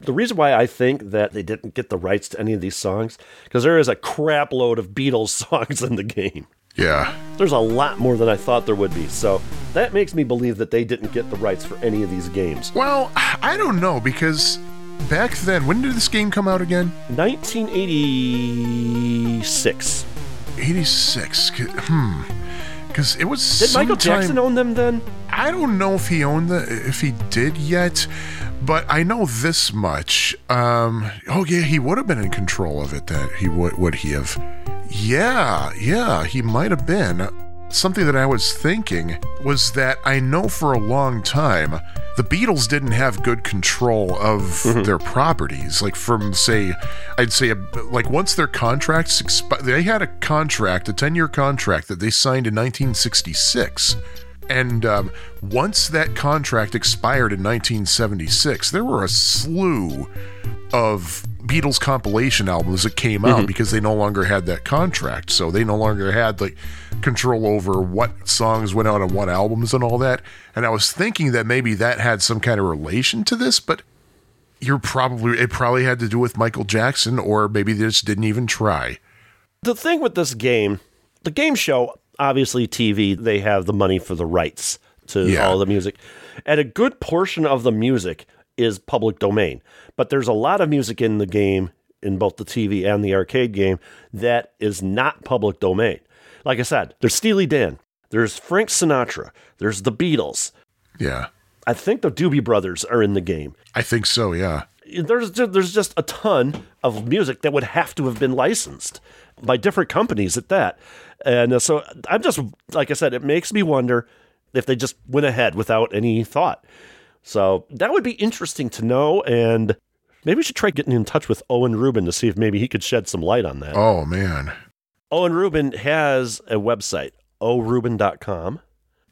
The reason why I think that they didn't get the rights to any of these songs, because there is a crap load of Beatles songs in the game. yeah. There's a lot more than I thought there would be. So that makes me believe that they didn't get the rights for any of these games. Well, I don't know because back then, when did this game come out again? 1986. 86. Hmm. Because it was. Did Michael Jackson own them then? I don't know if he owned the if he did yet, but I know this much. Um, oh yeah, he would have been in control of it. That he would would he have? Yeah, yeah, he might have been. Something that I was thinking was that I know for a long time the Beatles didn't have good control of their properties. Like from say, I'd say a, like once their contracts expi- they had a contract, a ten year contract that they signed in 1966. And um, once that contract expired in 1976, there were a slew of Beatles compilation albums that came out because they no longer had that contract. So they no longer had like control over what songs went out on what albums and all that. And I was thinking that maybe that had some kind of relation to this, but you're probably it probably had to do with Michael Jackson, or maybe they just didn't even try. The thing with this game, the game show, obviously TV, they have the money for the rights to Yeah. all the music. And a good portion of the music is public domain. But there's a lot of music in the game, in both the TV and the arcade game, that is not public domain. Like I said, there's Steely Dan, there's Frank Sinatra, there's the Beatles. Yeah, I think the Doobie Brothers are in the game. I think so. Yeah. there's there's just a ton of music that would have to have been licensed by different companies at that. And uh, so I'm just like I said, it makes me wonder if they just went ahead without any thought. So that would be interesting to know, and maybe we should try getting in touch with Owen Rubin to see if maybe he could shed some light on that. Oh man. Owen Rubin has a website, orubin.com.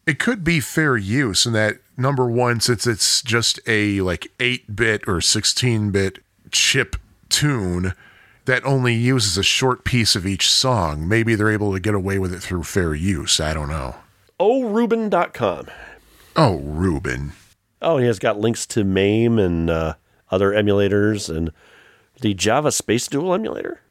it could be fair use in that number one since it's just a like 8-bit or 16-bit chip tune that only uses a short piece of each song maybe they're able to get away with it through fair use i don't know orubin.com. oh ruben Oh, he has got links to MAME and uh, other emulators and the Java Space Duel emulator.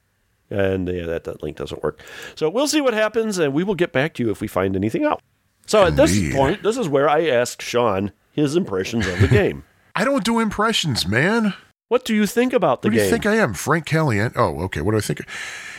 And yeah, that, that link doesn't work. So we'll see what happens, and we will get back to you if we find anything out. So at this point, this is where I ask Sean his impressions of the game. i don't do impressions man What do you think about the what do game? you think i am frank Caliendo? oh okay what do i think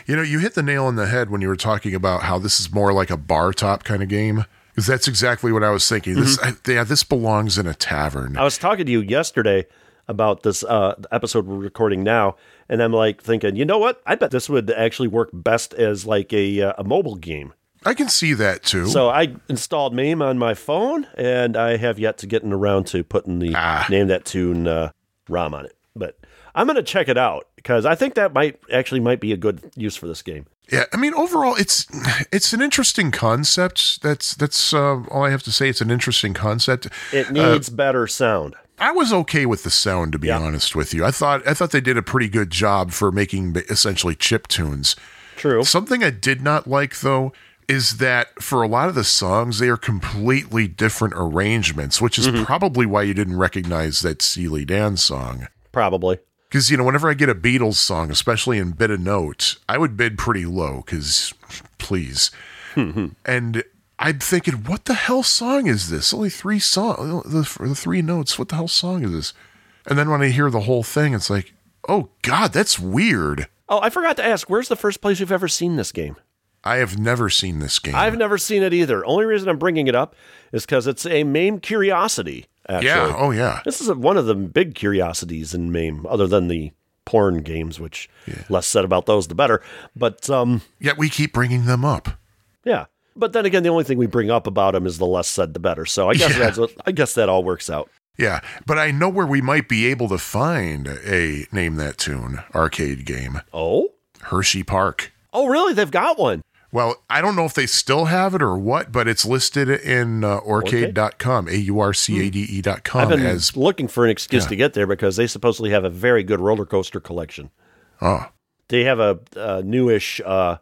you know you hit the nail on the head when you were talking about how this is more like a bar top kind of game because that's exactly what i was thinking this I, yeah this belongs in a tavern I was talking to you yesterday about this uh, episode we're recording now, and I'm like thinking, you know what? I bet this would actually work best as like a uh, a mobile game. I can see that too. So I installed MAME on my phone, and I have yet to get around to putting the Ah. name that tune uh, ROM on it. But I'm going to check it out because I think that might actually might be a good use for this game. Yeah, I mean, overall, it's it's an interesting concept. That's that's uh, all I have to say. It's an interesting concept. It needs better sound. I was okay with the sound, to be Yeah. honest with you. I thought I thought they did a pretty good job for making essentially chip tunes. True. Something I did not like though is that for a lot of the songs they are completely different arrangements, which is Mm-hmm. probably why you didn't recognize that Steely Dan song. Probably. Because you know, whenever I get a Beatles song, especially in bid a note, I would bid pretty low. Because please, and I'm thinking, what the hell song is this? Only three song, the, the three notes. What the hell song is this? And then when I hear the whole thing, it's like, oh god, that's weird. Oh, I forgot to ask. Where's the first place you've ever seen this game? I have never seen this game. I've never seen it either. Only reason I'm bringing it up is because it's a MAME curiosity. Actually. yeah, oh yeah, This is one of the big curiosities in MAME, other than the porn games, which less said about those the better. But um, yet we keep bringing them up. yeah. But then again, the only thing we bring up about them is the less said the better. So I guess Yeah. that's I guess that all works out. Yeah, but I know where we might be able to find a name that tune arcade game. Oh, Hershey Park. oh, really? They've got one. Well, I don't know if they still have it or what, but it's listed in uh, Aurcade.com, A U R C A D I've been as looking for an excuse Yeah. to get there because they supposedly have a very good roller coaster collection. oh, They have a, a newish, uh, uh,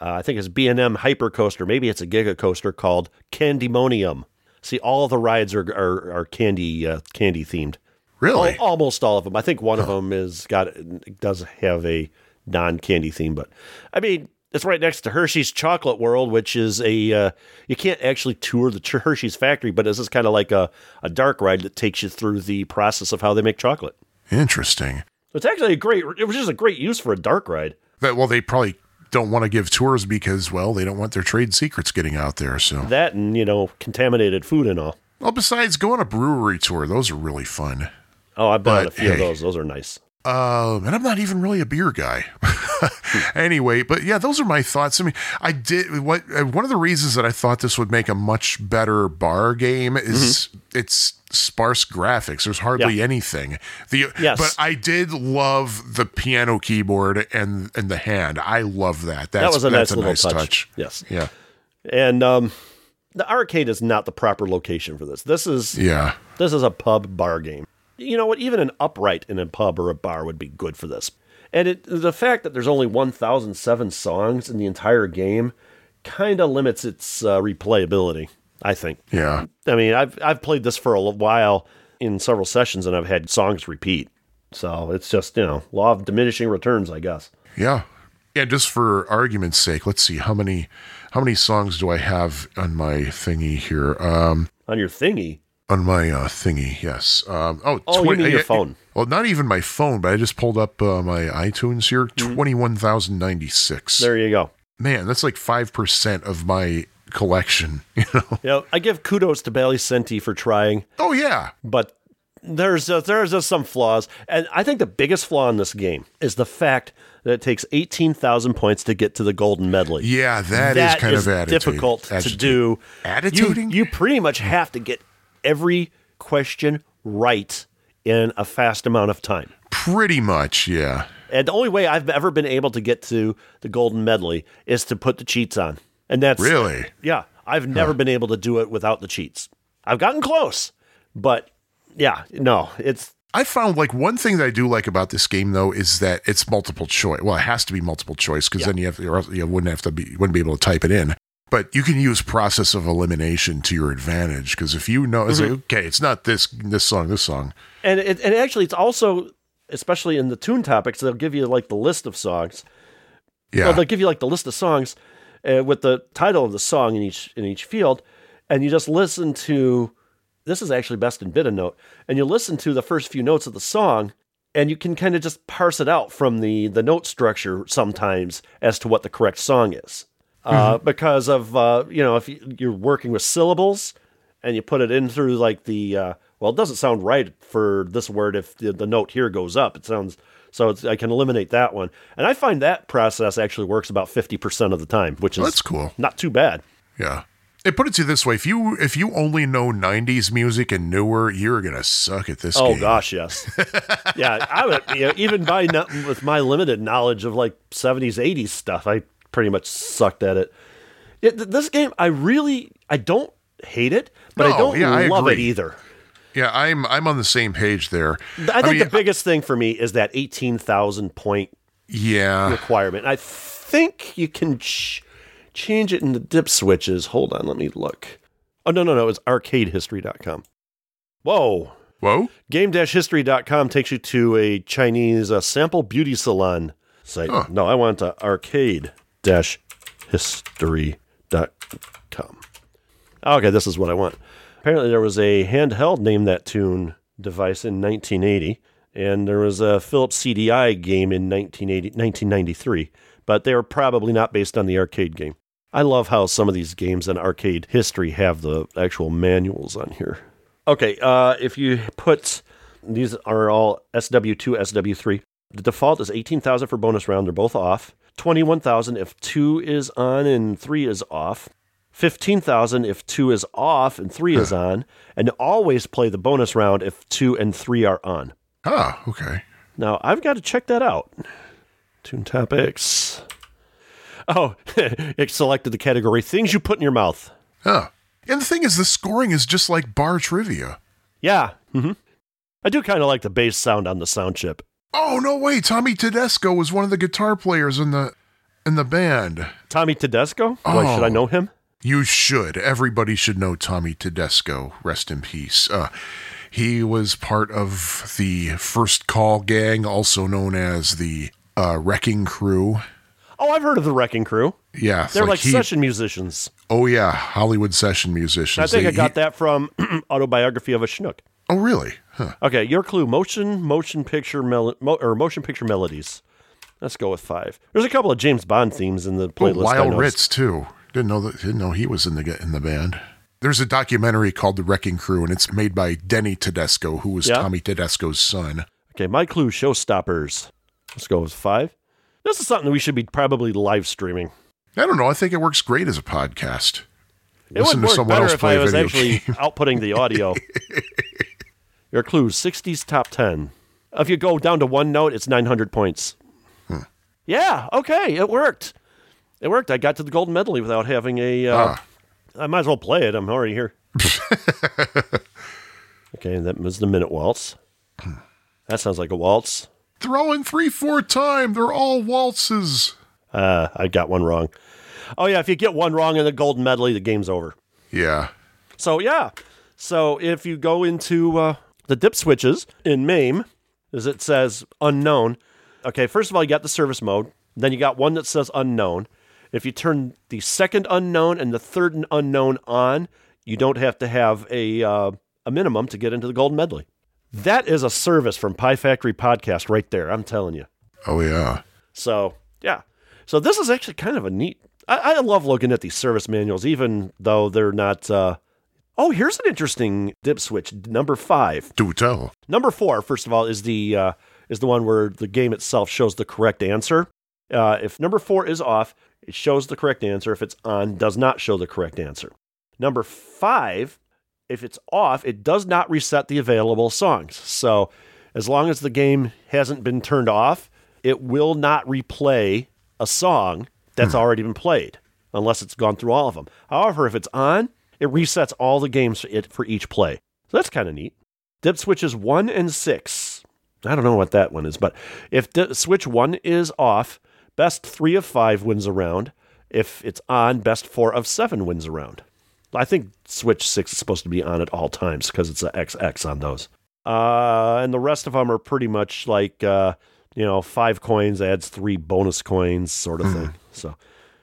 I think it's B and M hyper coaster. Maybe it's a Giga coaster called Candymonium. See, all the rides are are, are candy uh, candy themed. really? Al- almost all of them. I think one of them is got does have a non candy theme, but I mean it's right next to Hershey's Chocolate World, which is a uh, you can't actually tour the Hershey's factory, but this is kind of like a, a dark ride that takes you through the process of how they make chocolate. Interesting. It's actually a great. It was just a great use for a dark ride. That well, they probably don't want to give tours because well, they don't want their trade secrets getting out there. So, That and you know contaminated food and all. well, besides go on a brewery tour, those are really fun. Oh, I've been on a few of those. Those are nice. Um, and I'm not even really a beer guy. anyway, but yeah, those are my thoughts. I mean, I did what uh, one of the reasons that I thought this would make a much better bar game is it's sparse graphics. There's hardly Mm-hmm. Yeah. anything. The Yes. but I did love the piano keyboard and and the hand. I love that. That's, that was a nice little touch. Yes, Yeah. and um, the arcade is not the proper location for this. This is Yeah. This is a pub bar game. You know what? Even an upright in a pub or a bar would be good for this. And it, the fact that there's only 1,007 songs in the entire game kind of limits its uh, replayability, I think. Yeah. I mean, I've, I've played this for a while in several sessions and I've had songs repeat. So it's just, you know, law of diminishing returns, I guess. Yeah. Yeah, just for argument's sake, let's see how many how many songs do I have on my thingy here? Um On your thingy. On my uh, thingy, yes. Um, oh, Oh, you mean your phone. Well, not even my phone, but I just pulled up uh, my iTunes here. Mm-hmm. Twenty-one thousand ninety-six. There you go. Man, that's like five percent of my collection. You know? Know, I give kudos to Bally Sente for trying. Oh yeah, but there's just, there's just some flaws, and I think the biggest flaw in this game is the fact that it takes eighteen thousand points to get to the golden medley. yeah. that is kind of attitude. difficult to do. Attituding? You, you pretty much have to get every question right in a fast amount of time. Pretty much, yeah. And the only way I've ever been able to get to the golden medley is to put the cheats on, and that's Really? yeah. I've never been able to do it without the cheats. I've gotten close, but yeah, no, it's I found like one thing that I do like about this game though is that it's multiple choice. Well, it has to be multiple choice because then you have you wouldn't have to be you wouldn't be able to type it in. But you can use process of elimination to your advantage because if you know, it's like okay, it's not this this song, this song. and it, and actually it's also especially in the tune topics they'll give you like the list of songs. Yeah, well, they'll give you like the list of songs uh, with the title of the song in each in each field and you just listen to this is actually best in bit a note and you listen to the first few notes of the song and you can kind of just parse it out from the the note structure sometimes as to what the correct song is uh, because of uh, you know if you- you're working with syllables and you put it in through like the uh, well it doesn't sound right for this word if the, the note here goes up it sounds So it's, I can eliminate that one. And I find that process actually works about 50% of the time, which is That's cool. not too bad. Yeah. It put it to you this way: if you if you only know '90s music and newer, you're gonna suck at this. Oh game. gosh, yes. yeah, I would you know, even by with my limited knowledge of like 70s, 80s stuff, I pretty much sucked at it. it th- this game, I really, I don't hate it, but I don't yeah, I love it either. Yeah, I'm I'm on the same page there. I think mean, the biggest thing for me is that 18,000 point yeah, requirement. I think you can ch- change it in the dip switches. Hold on, let me look. Oh, no, no, no. It's arcadehistory.com. Whoa. whoa, Game-history.com takes you to a Chinese uh, sample beauty salon site. Huh. No, I want to arcade-history.com. Okay, this is what I want. Apparently, there was a handheld name that tune device in 1980, and there was a Philips CDI game in 1980, 1993, but they were probably not based on the arcade game. I love how some of these games in arcade history have the actual manuals on here. Okay, uh, if you put these are all SW2, SW3. The default is 18,000 for bonus round. They're both off. 21,000 if 2 is on and 3 is off. 15,000 if 2 is off and 3 is on. And always play the bonus round if 2 and 3 are on. ah, okay. Now, I've got to check that out. Tune topics. Oh, it selected the category things you put in your mouth. Huh. And the thing is, the scoring is just like bar trivia. Yeah. hmm I do kind of like the bass sound on the sound chip. Oh no way! Tommy Tedesco was one of the guitar players in the in the band. Tommy Tedesco? Why, should I Oh. know him? You should. Everybody should know Tommy Tedesco. Rest in peace. Uh, he was part of the First Call Gang, also known as the uh, Wrecking Crew. Oh, I've heard of the Wrecking Crew. Yeah, They're like he- session musicians. Oh yeah, Hollywood session musicians. I think They- I got he- that from Autobiography of a Schnook. Oh really? Huh. Okay, your clue: motion, motion picture, mel- mo- or motion picture melodies. Let's go with five. There's a couple of James Bond themes in the Oh, playlist. I Lyle. Ritz too. Didn't know that. Didn't know he was in the in the band. There's a documentary called The Wrecking Crew, and it's made by Denny Tedesco, who was Yeah? Tommy Tedesco's son. Okay, my clue: showstoppers. Let's go with five. This is something that we should be probably live streaming. I don't know. I think it works great as a podcast. It Listen would to work someone better else if play I a was actually game. outputting the audio. Your clues '60s top ten. If you go down to one note, it's 900 points. Hmm. Yeah. Okay, it worked. It worked. I got to the golden medley without having a. Uh, Ah. I might as well play it. I'm already here. okay, that was the minute waltz. That sounds like a waltz. In three four time. They're all waltzes. Uh, I got one wrong. Oh yeah, if you get one wrong in the golden medley, the game's over. Yeah. So yeah, so if you go into uh, the dip switches in MAME, as it says unknown. Okay, first of all, you got the service mode. Then you got one that says unknown. If you turn the second unknown and the third unknown on, you don't have to have a uh, a minimum to get into the golden medley. That is a service from Pie Factory Podcast right there. I'm telling you. Oh yeah. So yeah, so this is actually kind of a neat. I, I love looking at these service manuals, even though they're not. Uh, oh, here's an interesting dip switch. Number five. Do tell. Number four, first of all, is the uh, is the one where the game itself shows the correct answer. Uh, if number four is off, it shows the correct answer. If it's on, does not show the correct answer. Number five, if it's off, it does not reset the available songs. So as long as the game hasn't been turned off, it will not replay a song that's already been played unless it's gone through all of them. However, if it's on, it resets all the games for, it, for each play. So that's kind of neat. Dip switches one and six. I don't know what that one is, but if di- switch one is off, best three of five wins a round. If it's on, best four of seven wins a round. I think switch six is supposed to be on at all times because it's a XX on those. Uh, and the rest of them are pretty much like, uh, you know, five coins adds three bonus coins sort of thing. So,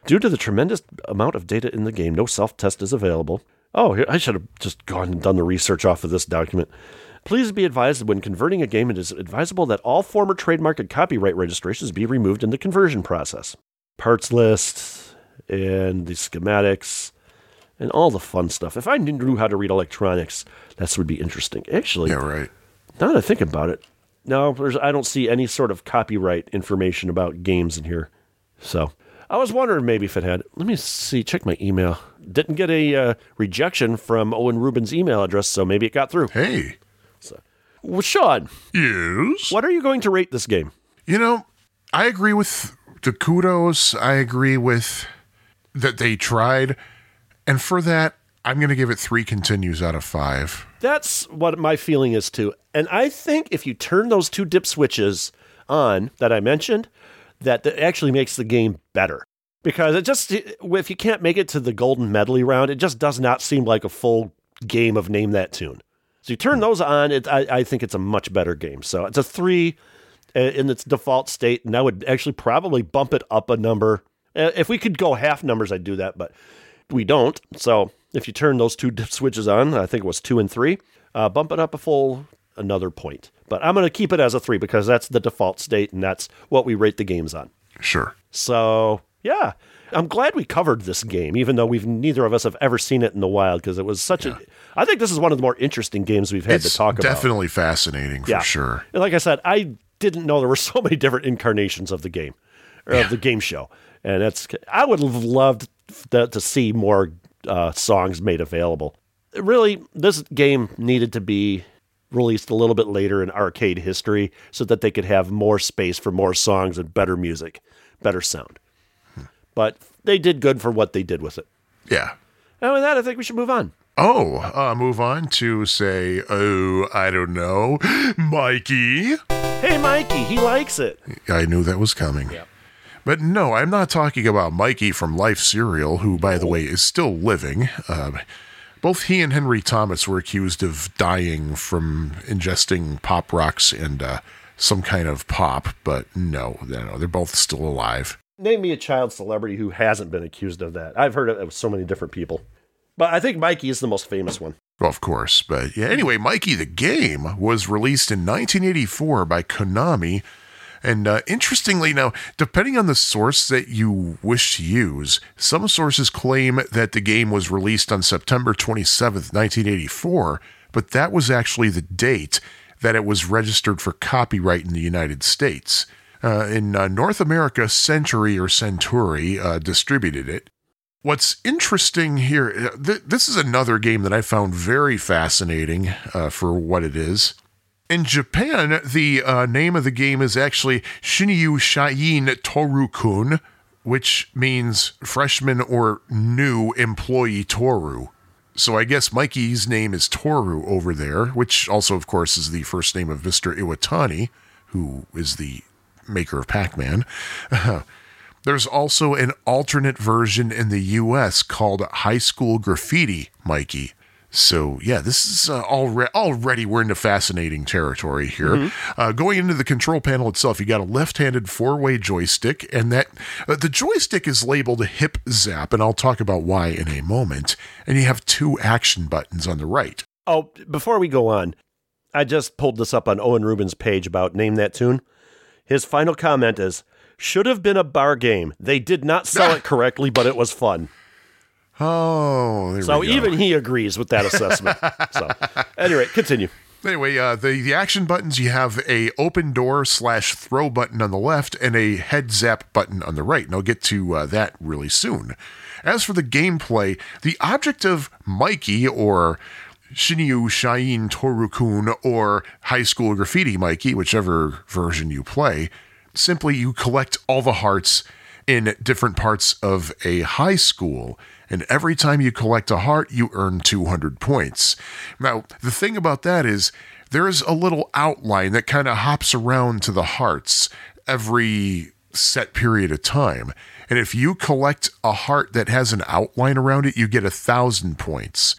due to the tremendous amount of data in the game, no self test is available. Oh, here- I should have just gone and done the research off of this document. Please be advised that when converting a game, it is advisable that all former trademark and copyright registrations be removed in the conversion process. Parts list and the schematics and all the fun stuff. If I knew how to read electronics, this would be interesting. Actually, Yeah. Right. now that I think about it, No, there's, I don't see any sort of copyright information about games in here. So I was wondering maybe if it had. Let me see. Check my email. Didn't get a uh, rejection from Owen Rubin's email address, so maybe it got through. Hey, Well, Sean, yes. what are you going to rate this game? You know, I agree with the kudos. I agree with that they tried. And for that, I'm going to give it three continues out of five. That's what my feeling is too. And I think if you turn those two dip switches on that I mentioned, that that actually makes the game better. Because it just, if you can't make it to the golden medley round, it just does not seem like a full game of Name That Tune. So you turn those on, it, I, I think it's a much better game. So it's a three uh, in its default state, and I would actually probably bump it up a number. Uh, If we could go half numbers, I'd do that, but we don't. So if you turn those two switches on, I think it was two and three, uh, bump it up a full another point. But I'm going to keep it as a three because that's the default state, and that's what we rate the games on. Sure. So yeah, I'm glad we covered this game, even though we've neither of us have ever seen it in the wild because it was such a. I think this is one of the more interesting games we've had It's to talk about. definitely fascinating for Yeah. sure. And like I said, I didn't know there were so many different incarnations of the game or of the game show, and that's I would have loved that, to see more uh, songs made available. Really, this game needed to be released a little bit later in arcade history so that they could have more space for more songs and better music, better sound. But they did good for what they did with it. Yeah. And with that, I think we should move on. Oh, uh, move on to say, oh, I don't know, Mikey. Hey, Mikey, he likes it. I knew that was coming. But no, I'm not talking about Mikey from Life Cereal, who, by the way, is still living. Uh, both he and Henry Thomas were accused of dying from ingesting pop rocks and uh, some kind of pop, but no, no, they're both still alive. Name me a child celebrity who hasn't been accused of that. I've heard it of so many different people. But I think Mikey is the most famous one. Well, of course, but yeah. Anyway, Mikey the game was released in 1984 by Konami, and uh, interestingly, now depending on the source that you wish to use, some sources claim that the game was released on September 27th, 1984, but that was actually the date that it was registered for copyright in the United States. Uh, in uh, North America, Century or Centuri uh, distributed it. What's interesting here, uh, th- this is another game that I found very fascinating uh, for what it is. In Japan, the uh, name of the game is actually Shinyu Shain Toru-kun, which means freshman or new employee Toru. So I guess Mikey's name is Toru over there, which also, of course, is the first name of Mr. Iwatani, who is the maker of Pac-Man. There's also an alternate version in the US called High School Graffiti Mikey. So, yeah, this is uh, already, already we're into fascinating territory here. Uh, going into the control panel itself, you got a left handed four way joystick, and that uh, the joystick is labeled hip zap, and I'll talk about why in a moment. And you have two action buttons on the right. Oh, before we go on, I just pulled this up on Owen Rubin's page about Name That Tune. His final comment is Should have been a bar game. They did not sell it correctly, but it was fun. Oh, there So we go. even he agrees with that assessment. so, anyway, continue. Anyway, uh, the the action buttons you have a open door slash throw button on the left and a head zap button on the right, and I'll get to uh, that really soon. As for the gameplay, the object of Mikey or Shinyu Shain Torukun or High School Graffiti Mikey, whichever version you play, simply you collect all the hearts in different parts of a high school. And every time you collect a heart, you earn 200 points. Now, the thing about that is there's a little outline that kind of hops around to the hearts every set period of time. And if you collect a heart that has an outline around it, you get a thousand points.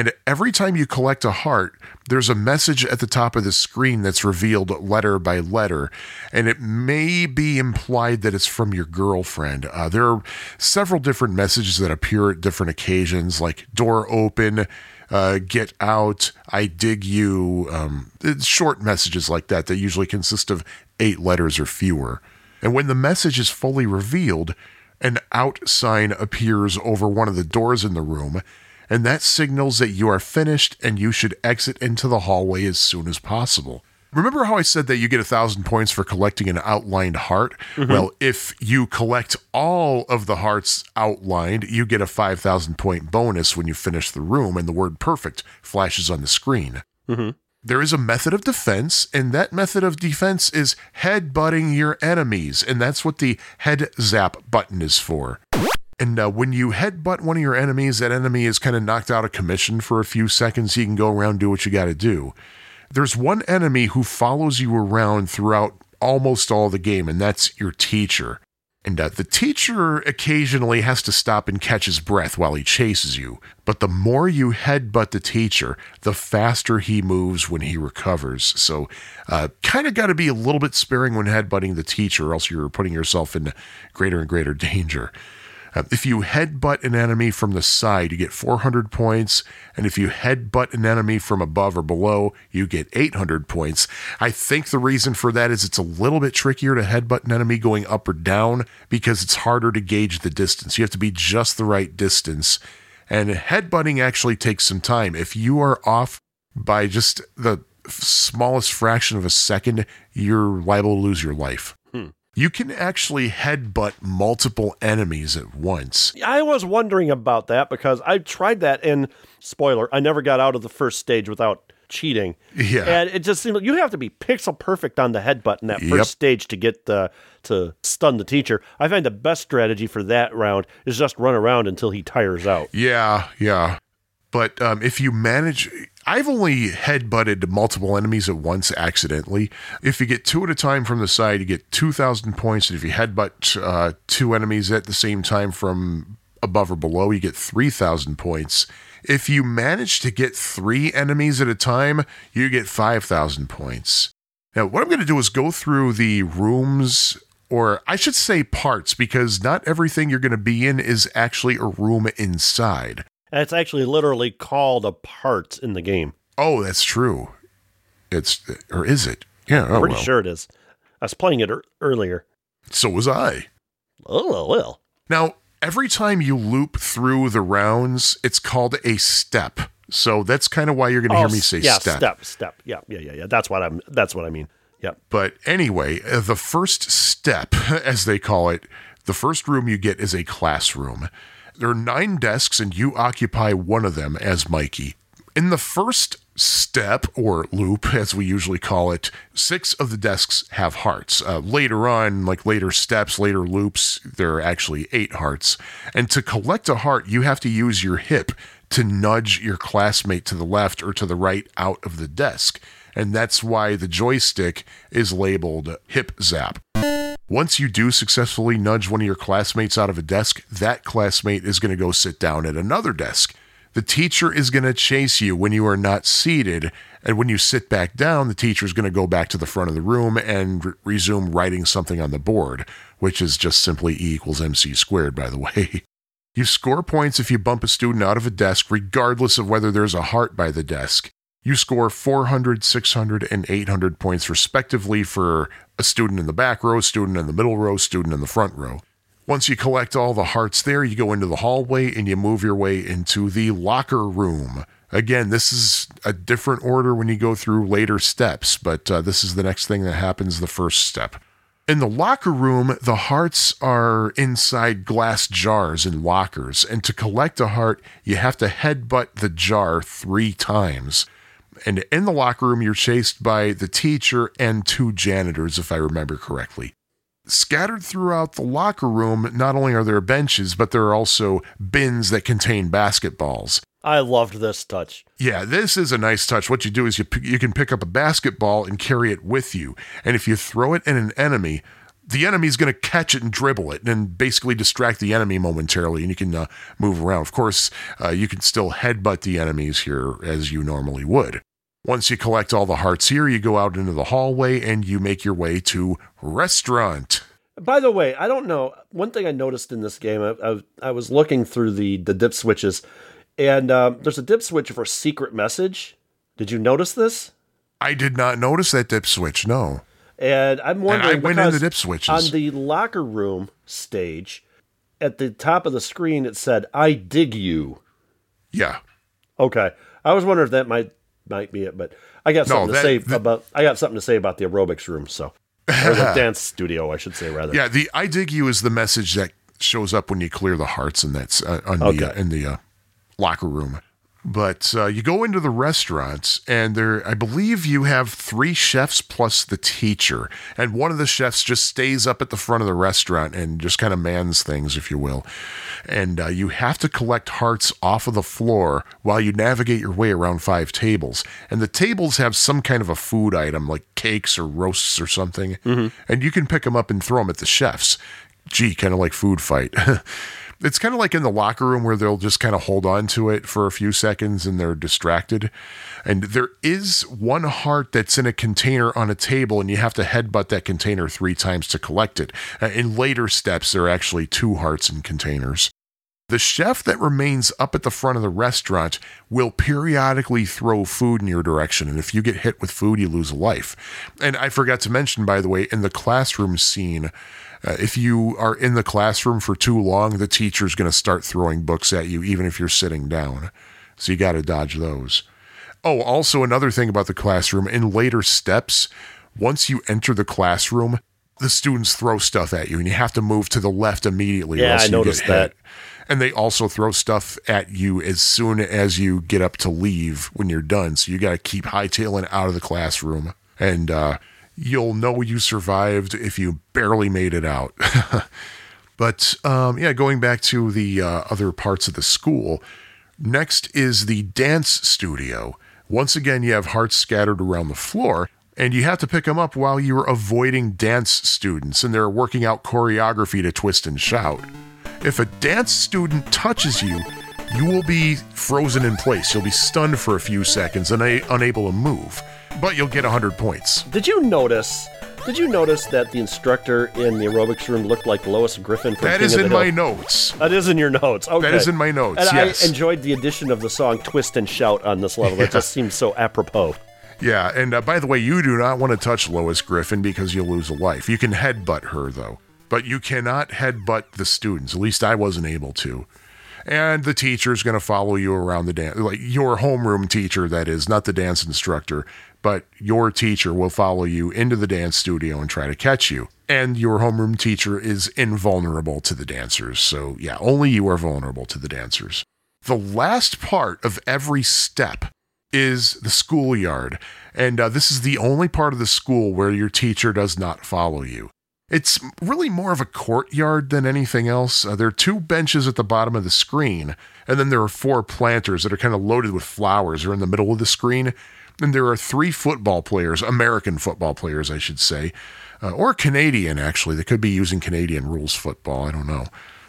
And every time you collect a heart, there's a message at the top of the screen that's revealed letter by letter. And it may be implied that it's from your girlfriend. Uh, there are several different messages that appear at different occasions, like door open, uh, get out, I dig you. Um, short messages like that that usually consist of eight letters or fewer. And when the message is fully revealed, an out sign appears over one of the doors in the room, and that signals that you are finished and you should exit into the hallway as soon as possible. Remember how I said that you get a thousand points for collecting an outlined heart? Mm-hmm. Well, if you collect all of the hearts outlined, you get a 5,000 point bonus when you finish the room and the word perfect flashes on the screen. Mm-hmm. There is a method of defense, and that method of defense is head-butting your enemies, and that's what the head zap button is for. And uh, when you headbutt one of your enemies, that enemy is kind of knocked out of commission for a few seconds. You can go around do what you got to do. There's one enemy who follows you around throughout almost all the game, and that's your teacher. And uh, the teacher occasionally has to stop and catch his breath while he chases you. But the more you headbutt the teacher, the faster he moves when he recovers. So, uh, kind of got to be a little bit sparing when headbutting the teacher, else you're putting yourself in greater and greater danger. Uh, if you headbutt an enemy from the side, you get 400 points. And if you headbutt an enemy from above or below, you get 800 points. I think the reason for that is it's a little bit trickier to headbutt an enemy going up or down because it's harder to gauge the distance. You have to be just the right distance. And headbutting actually takes some time. If you are off by just the smallest fraction of a second, you're liable to lose your life. You can actually headbutt multiple enemies at once. I was wondering about that because I tried that and spoiler, I never got out of the first stage without cheating. Yeah. And it just seemed like you have to be pixel perfect on the headbutt in that first Yep. stage to get the to stun the teacher. I find the best strategy for that round is just run around until he tires out. Yeah, yeah. But um, if you manage, I've only headbutted multiple enemies at once accidentally. If you get two at a time from the side, you get 2,000 points. And if you headbutt uh, two enemies at the same time from above or below, you get 3,000 points. If you manage to get three enemies at a time, you get 5,000 points. Now, what I'm going to do is go through the rooms, or I should say parts, because not everything you're going to be in is actually a room inside. And it's actually literally called a part in the game. Oh, that's true. It's or is it? Yeah. Oh, Pretty well. sure it is. I was playing it ear- earlier. So was I. Oh well. Now, every time you loop through the rounds, it's called a step. So that's kind of why you're going to hear Oh, me say yeah, step. step, step. Yeah, yeah, yeah, yeah. That's what I'm. That's what I mean. Yep. But anyway, uh, the first step, as they call it, the first room you get is a classroom. There are nine desks, and you occupy one of them as Mikey. In the first step, or loop, as we usually call it, six of the desks have hearts. Uh, later on, like later steps, later loops, there are actually eight hearts. And to collect a heart, you have to use your hip to nudge your classmate to the left or to the right out of the desk. And that's why the joystick is labeled hip zap. Once you do successfully nudge one of your classmates out of a desk, that classmate is going to go sit down at another desk. The teacher is going to chase you when you are not seated, and when you sit back down, the teacher is going to go back to the front of the room and re- resume writing something on the board, which is just simply E equals MC squared, by the way. You score points if you bump a student out of a desk, regardless of whether there's a heart by the desk. You score 400, 600, and 800 points respectively for a student in the back row, student in the middle row, student in the front row. Once you collect all the hearts there, you go into the hallway and you move your way into the locker room. Again, this is a different order when you go through later steps, but uh, this is the next thing that happens the first step. In the locker room, the hearts are inside glass jars in lockers, and to collect a heart, you have to headbutt the jar three times. And in the locker room, you're chased by the teacher and two janitors, if I remember correctly. Scattered throughout the locker room, not only are there benches, but there are also bins that contain basketballs. I loved this touch. Yeah, this is a nice touch. What you do is you you can pick up a basketball and carry it with you, and if you throw it at an enemy, the enemy's going to catch it and dribble it, and basically distract the enemy momentarily, and you can uh, move around. Of course, uh, you can still headbutt the enemies here as you normally would. Once you collect all the hearts here, you go out into the hallway and you make your way to restaurant. By the way, I don't know. One thing I noticed in this game, I, I, I was looking through the the dip switches, and um, there's a dip switch for secret message. Did you notice this? I did not notice that dip switch. No. And I'm wondering. I went because into dip switches. on the locker room stage. At the top of the screen, it said "I dig you." Yeah. Okay, I was wondering if that might might be it, but I got No, something that- to say that- about I got something to say about the aerobics room. So, or the dance studio, I should say rather. Yeah, the I dig you is the message that shows up when you clear the hearts, and that's uh, on the, uh, in the uh, locker room. But uh, you go into the restaurants, and there, I believe you have three chefs plus the teacher, and one of the chefs just stays up at the front of the restaurant and just kind of mans things, if you will. And uh, you have to collect hearts off of the floor while you navigate your way around five tables. And the tables have some kind of a food item, like cakes or roasts or something, and you can pick them up and throw them at the chefs. Gee, kind of like food fight. It's kind of like in the locker room where they'll just kind of hold on to it for a few seconds and they're distracted. And there is one heart that's in a container on a table, and you have to headbutt that container three times to collect it. Uh, In later steps, there are actually two hearts in containers. The chef that remains up at the front of the restaurant will periodically throw food in your direction, and if you get hit with food, you lose a life. And I forgot to mention, by the way, in the classroom scene, uh, if you are in the classroom for too long, the teacher's going to start throwing books at you, even if you're sitting down. So you got to dodge those. Oh, also another thing about the classroom in later steps, once you enter the classroom, the students throw stuff at you, and you have to move to the left immediately. Yeah, I noticed hit. that. And they also throw stuff at you as soon as you get up to leave when you're done. So you got to keep hightailing out of the classroom. And uh, you'll know you survived if you barely made it out. but um, yeah, going back to the uh, other parts of the school, next is the dance studio. Once again, you have hearts scattered around the floor. And you have to pick them up while you're avoiding dance students and they're working out choreography to twist and shout. If a dance student touches you, you will be frozen in place. You'll be stunned for a few seconds and unable to move, but you'll get 100 points. Did you notice? Did you notice that the instructor in the aerobics room looked like Lois Griffin from That King is in my notes. That is in your notes. Okay. That is in my notes, And yes. I enjoyed the addition of the song "Twist and Shout" on this level. It just seems so apropos. Yeah, and uh, by the way, you do not want to touch Lois Griffin because you'll lose a life. You can headbutt her, though, but you cannot headbutt the students. At least I wasn't able to. And the teacher's going to follow you around the dance, like your homeroom teacher, that is, not the dance instructor, but your teacher will follow you into the dance studio and try to catch you. And your homeroom teacher is invulnerable to the dancers. So, yeah, only you are vulnerable to the dancers. The last part of every step is the schoolyard. And uh, this is the only part of the school where your teacher does not follow you. It's really more of a courtyard than anything else. Uh, there are two benches at the bottom of the screen, and then there are four planters that are kind of loaded with flowers. They're in the middle of the screen. And there are three football players, American football players, I should say, uh, or Canadian, actually. They could be using Canadian rules football. I don't know.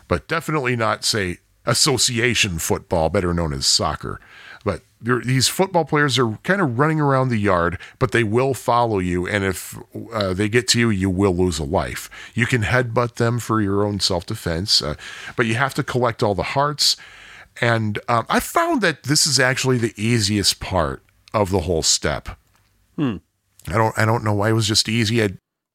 But definitely not, say, association football, better known as soccer. But these football players are kind of running around the yard, but they will follow you. And if uh, they get to you, you will lose a life. You can headbutt them for your own self defense, uh, but you have to collect all the hearts. And um, I found that this is actually the easiest part of the whole step. I don't I don't know why it was just easy. I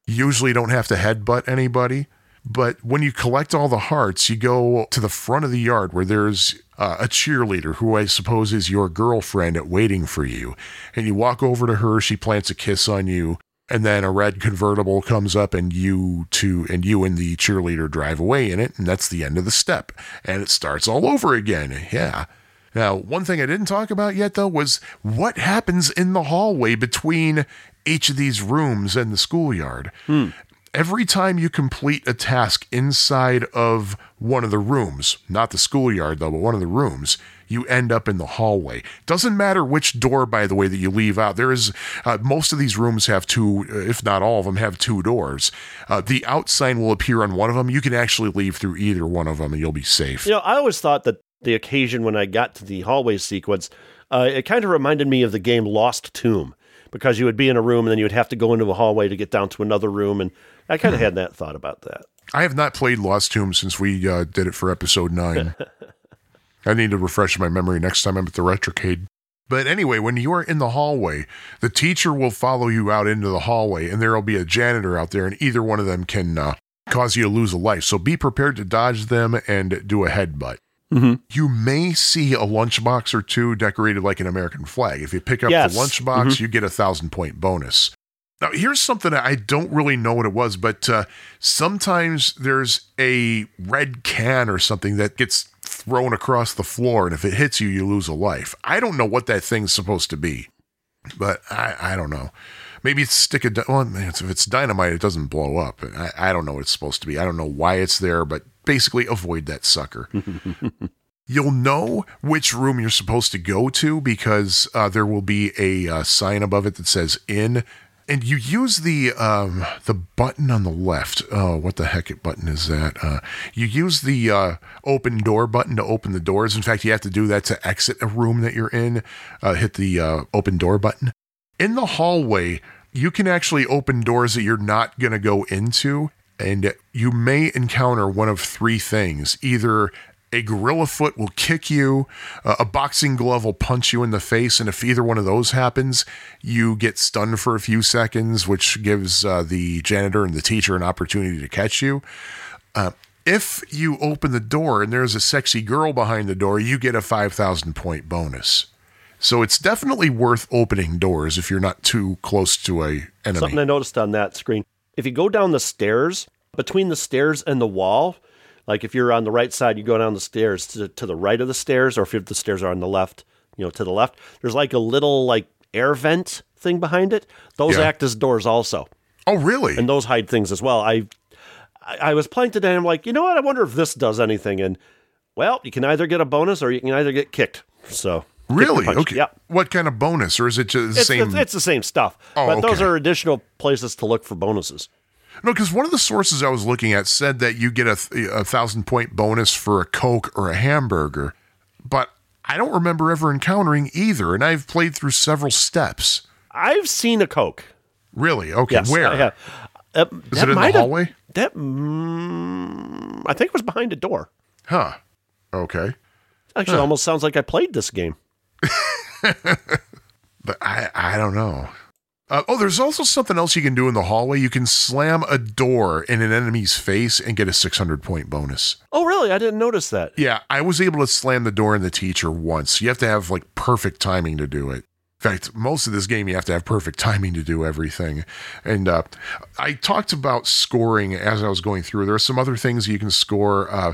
usually don't have to headbutt anybody, but when you collect all the hearts, you go to the front of the yard where there's uh, a cheerleader who I suppose is your girlfriend at waiting for you, and you walk over to her. She plants a kiss on you, and then a red convertible comes up, and you two and you and the cheerleader drive away in it, and that's the end of the step, and it starts all over again. Yeah. Now, one thing I didn't talk about yet, though, was what happens in the hallway between each of these rooms and the schoolyard. Every time you complete a task inside of one of the rooms, not the schoolyard though, but one of the rooms, you end up in the hallway. Doesn't matter which door, by the way, that you leave out. There is uh, most of these rooms have two, uh, if not all of them, have two doors. Uh, the out sign will appear on one of them. You can actually leave through either one of them, and you'll be safe. You know, I always thought that the occasion when I got to the hallway sequence, uh, it kind of reminded me of the game Lost Tomb because you would be in a room and then you would have to go into a hallway to get down to another room, and I kind of had that thought about that. I have not played Lost Tomb since we uh, did it for episode nine. I need to refresh my memory next time I'm at the Retrocade. But anyway, when you are in the hallway, the teacher will follow you out into the hallway, and there will be a janitor out there, and either one of them can uh, cause you to lose a life. So be prepared to dodge them and do a headbutt. You may see a lunchbox or two decorated like an American flag. If you pick up Yes. the lunchbox, you get a thousand point bonus. Now, here's something I don't really know what it was, but uh, sometimes there's a red can or something that gets thrown across the floor, and if it hits you, you lose a life. I don't know what that thing's supposed to be, but I, I don't know. Maybe it's stick dy- well, if it's dynamite, it doesn't blow up. I, I don't know what it's supposed to be. I don't know why it's there, but basically avoid that sucker. You'll know which room you're supposed to go to because uh, there will be a uh, sign above it that says "in," and you use the um, the button on the left. Oh, what the heck button is that? Uh, you use the uh, open door button to open the doors. In fact, you have to do that to exit a room that you're in. Uh, hit the uh, open door button. In the hallway, you can actually open doors that you're not going to go into, and you may encounter one of three things either a gorilla foot will kick you, uh, a boxing glove will punch you in the face, and if either one of those happens, you get stunned for a few seconds, which gives uh, the janitor and the teacher an opportunity to catch you. Uh, if you open the door and there's a sexy girl behind the door, you get a 5,000 point bonus. So it's definitely worth opening doors if you're not too close to a enemy. Something I noticed on that screen. If you go down the stairs, between the stairs and the wall, like if you're on the right side, you go down the stairs to, to the right of the stairs, or if the stairs are on the left, you know, to the left, there's like a little like air vent thing behind it. Those Yeah. act as doors also. oh, really? and those hide things as well. I, I was playing today. and I'm like, you know what? I wonder if this does anything. And well, you can either get a bonus or you can either get kicked. So really? Okay. Yeah. What kind of bonus, or is it just the It's, same? it's, it's the same stuff, Oh, but those are additional places to look for bonuses. No, because one of the sources I was looking at said that you get a, a thousand point bonus for a Coke or a hamburger, but I don't remember ever encountering either, and I've played through several steps. I've seen a Coke. Really? Okay, Yes, where? I. Uh, Is that it in the might have- hallway? That mm, I think it was behind a door. Huh. Okay. Actually, almost sounds like I played this game. But I, I don't know. Uh, oh, there's also something else you can do in the hallway. You can slam a door in an enemy's face and get a 600 point bonus. Oh, really? I didn't notice that. Yeah, I was able to slam the door in the teacher once. You have to have like perfect timing to do it. In fact, most of this game you have to have perfect timing to do everything. And uh, I talked about scoring as I was going through. There are some other things you can score. Uh,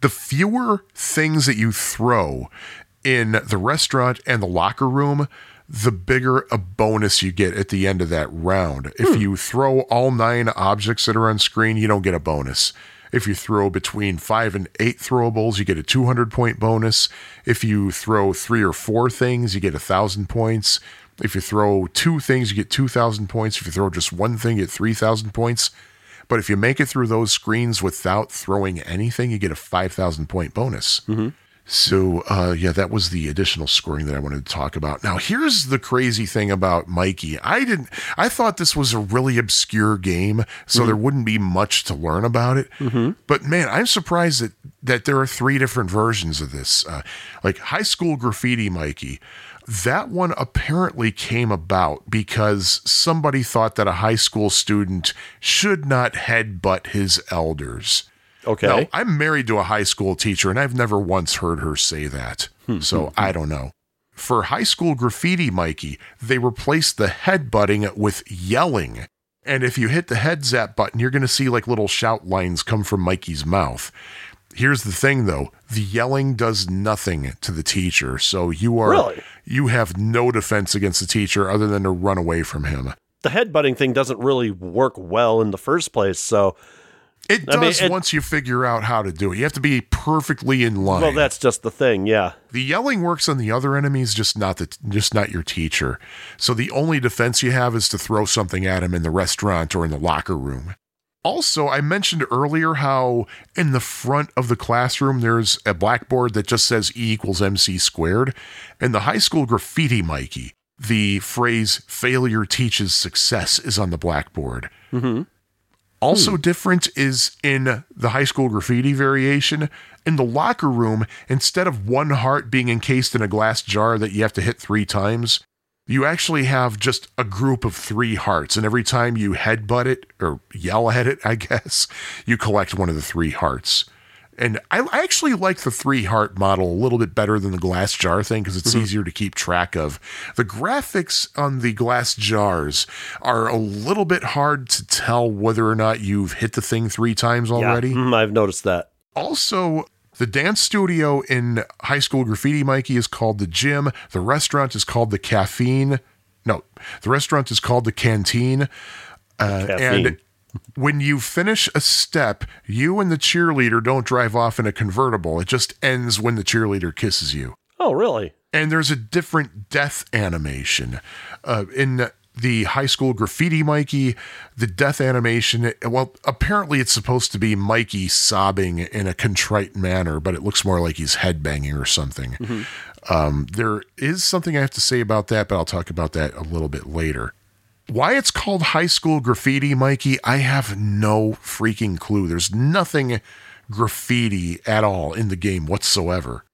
the fewer things that you throw in the restaurant and the locker room, the bigger a bonus you get at the end of that round. If hmm. you throw all nine objects that are on screen, you don't get a bonus. If you throw between five and eight throwables, you get a 200 point bonus. If you throw three or four things, you get a thousand points. If you throw two things, you get 2,000 points. If you throw just one thing, you get 3,000 points. But if you make it through those screens without throwing anything, you get a 5,000 point bonus. Mm-hmm. So, uh, yeah, that was the additional scoring that I wanted to talk about. Now, here's the crazy thing about Mikey. I didn't, I thought this was a really obscure game, so there wouldn't be much to learn about it. But man, I'm surprised that, that there are three different versions of this. Uh, like High School Graffiti Mikey. That one apparently came about because somebody thought that a high school student should not headbutt his elders. Okay. Now, I'm married to a high school teacher, and I've never once heard her say that. Hmm, hmm, so hmm. I don't know. For high school graffiti, Mikey, they replaced the headbutting with yelling. And if you hit the head zap button, you're going to see like little shout lines come from Mikey's mouth. Here's the thing though, the yelling does nothing to the teacher. So you are Really? you have no defense against the teacher other than to run away from him. the headbutting thing doesn't really work well in the first place. So, It I does mean, it- once you figure out how to do it. You have to be perfectly in line. well, that's just the thing. Yeah. The yelling works on the other enemies, just not the just not your teacher. So the only defense you have is to throw something at him in the restaurant or in the locker room. Also, I mentioned earlier how in the front of the classroom there's a blackboard that just says E equals MC squared. and the high school graffiti Mikey, the phrase failure teaches success is on the blackboard. Mm-hmm. Also hmm. different is in the high school graffiti variation. In the locker room, instead of one heart being encased in a glass jar that you have to hit three times, you actually have just a group of three hearts. And every time you headbutt it or yell at it, I guess, you collect one of the three hearts. And I, I actually like the three heart model a little bit better than the glass jar thing because it's Mm-hmm. easier to keep track of. The graphics on the glass jars are a little bit hard to tell whether or not you've hit the thing three times Yeah, already. mhm, I've noticed that. Also, the dance studio in High School Graffiti Mikey is called the gym. The restaurant is called the caffeine. No, the restaurant is called the canteen. Uh, and when you finish a step, you and the cheerleader don't drive off in a convertible. It just ends when the cheerleader kisses you. Oh, really? And there's a different death animation. Uh, in the high school graffiti Mikey, the death animation, well, apparently it's supposed to be Mikey sobbing in a contrite manner, but it looks more like he's headbanging or something. Um, there is something I have to say about that, but I'll talk about that a little bit later. Why it's called high school graffiti, Mikey, I have no freaking clue. There's nothing graffiti at all in the game whatsoever.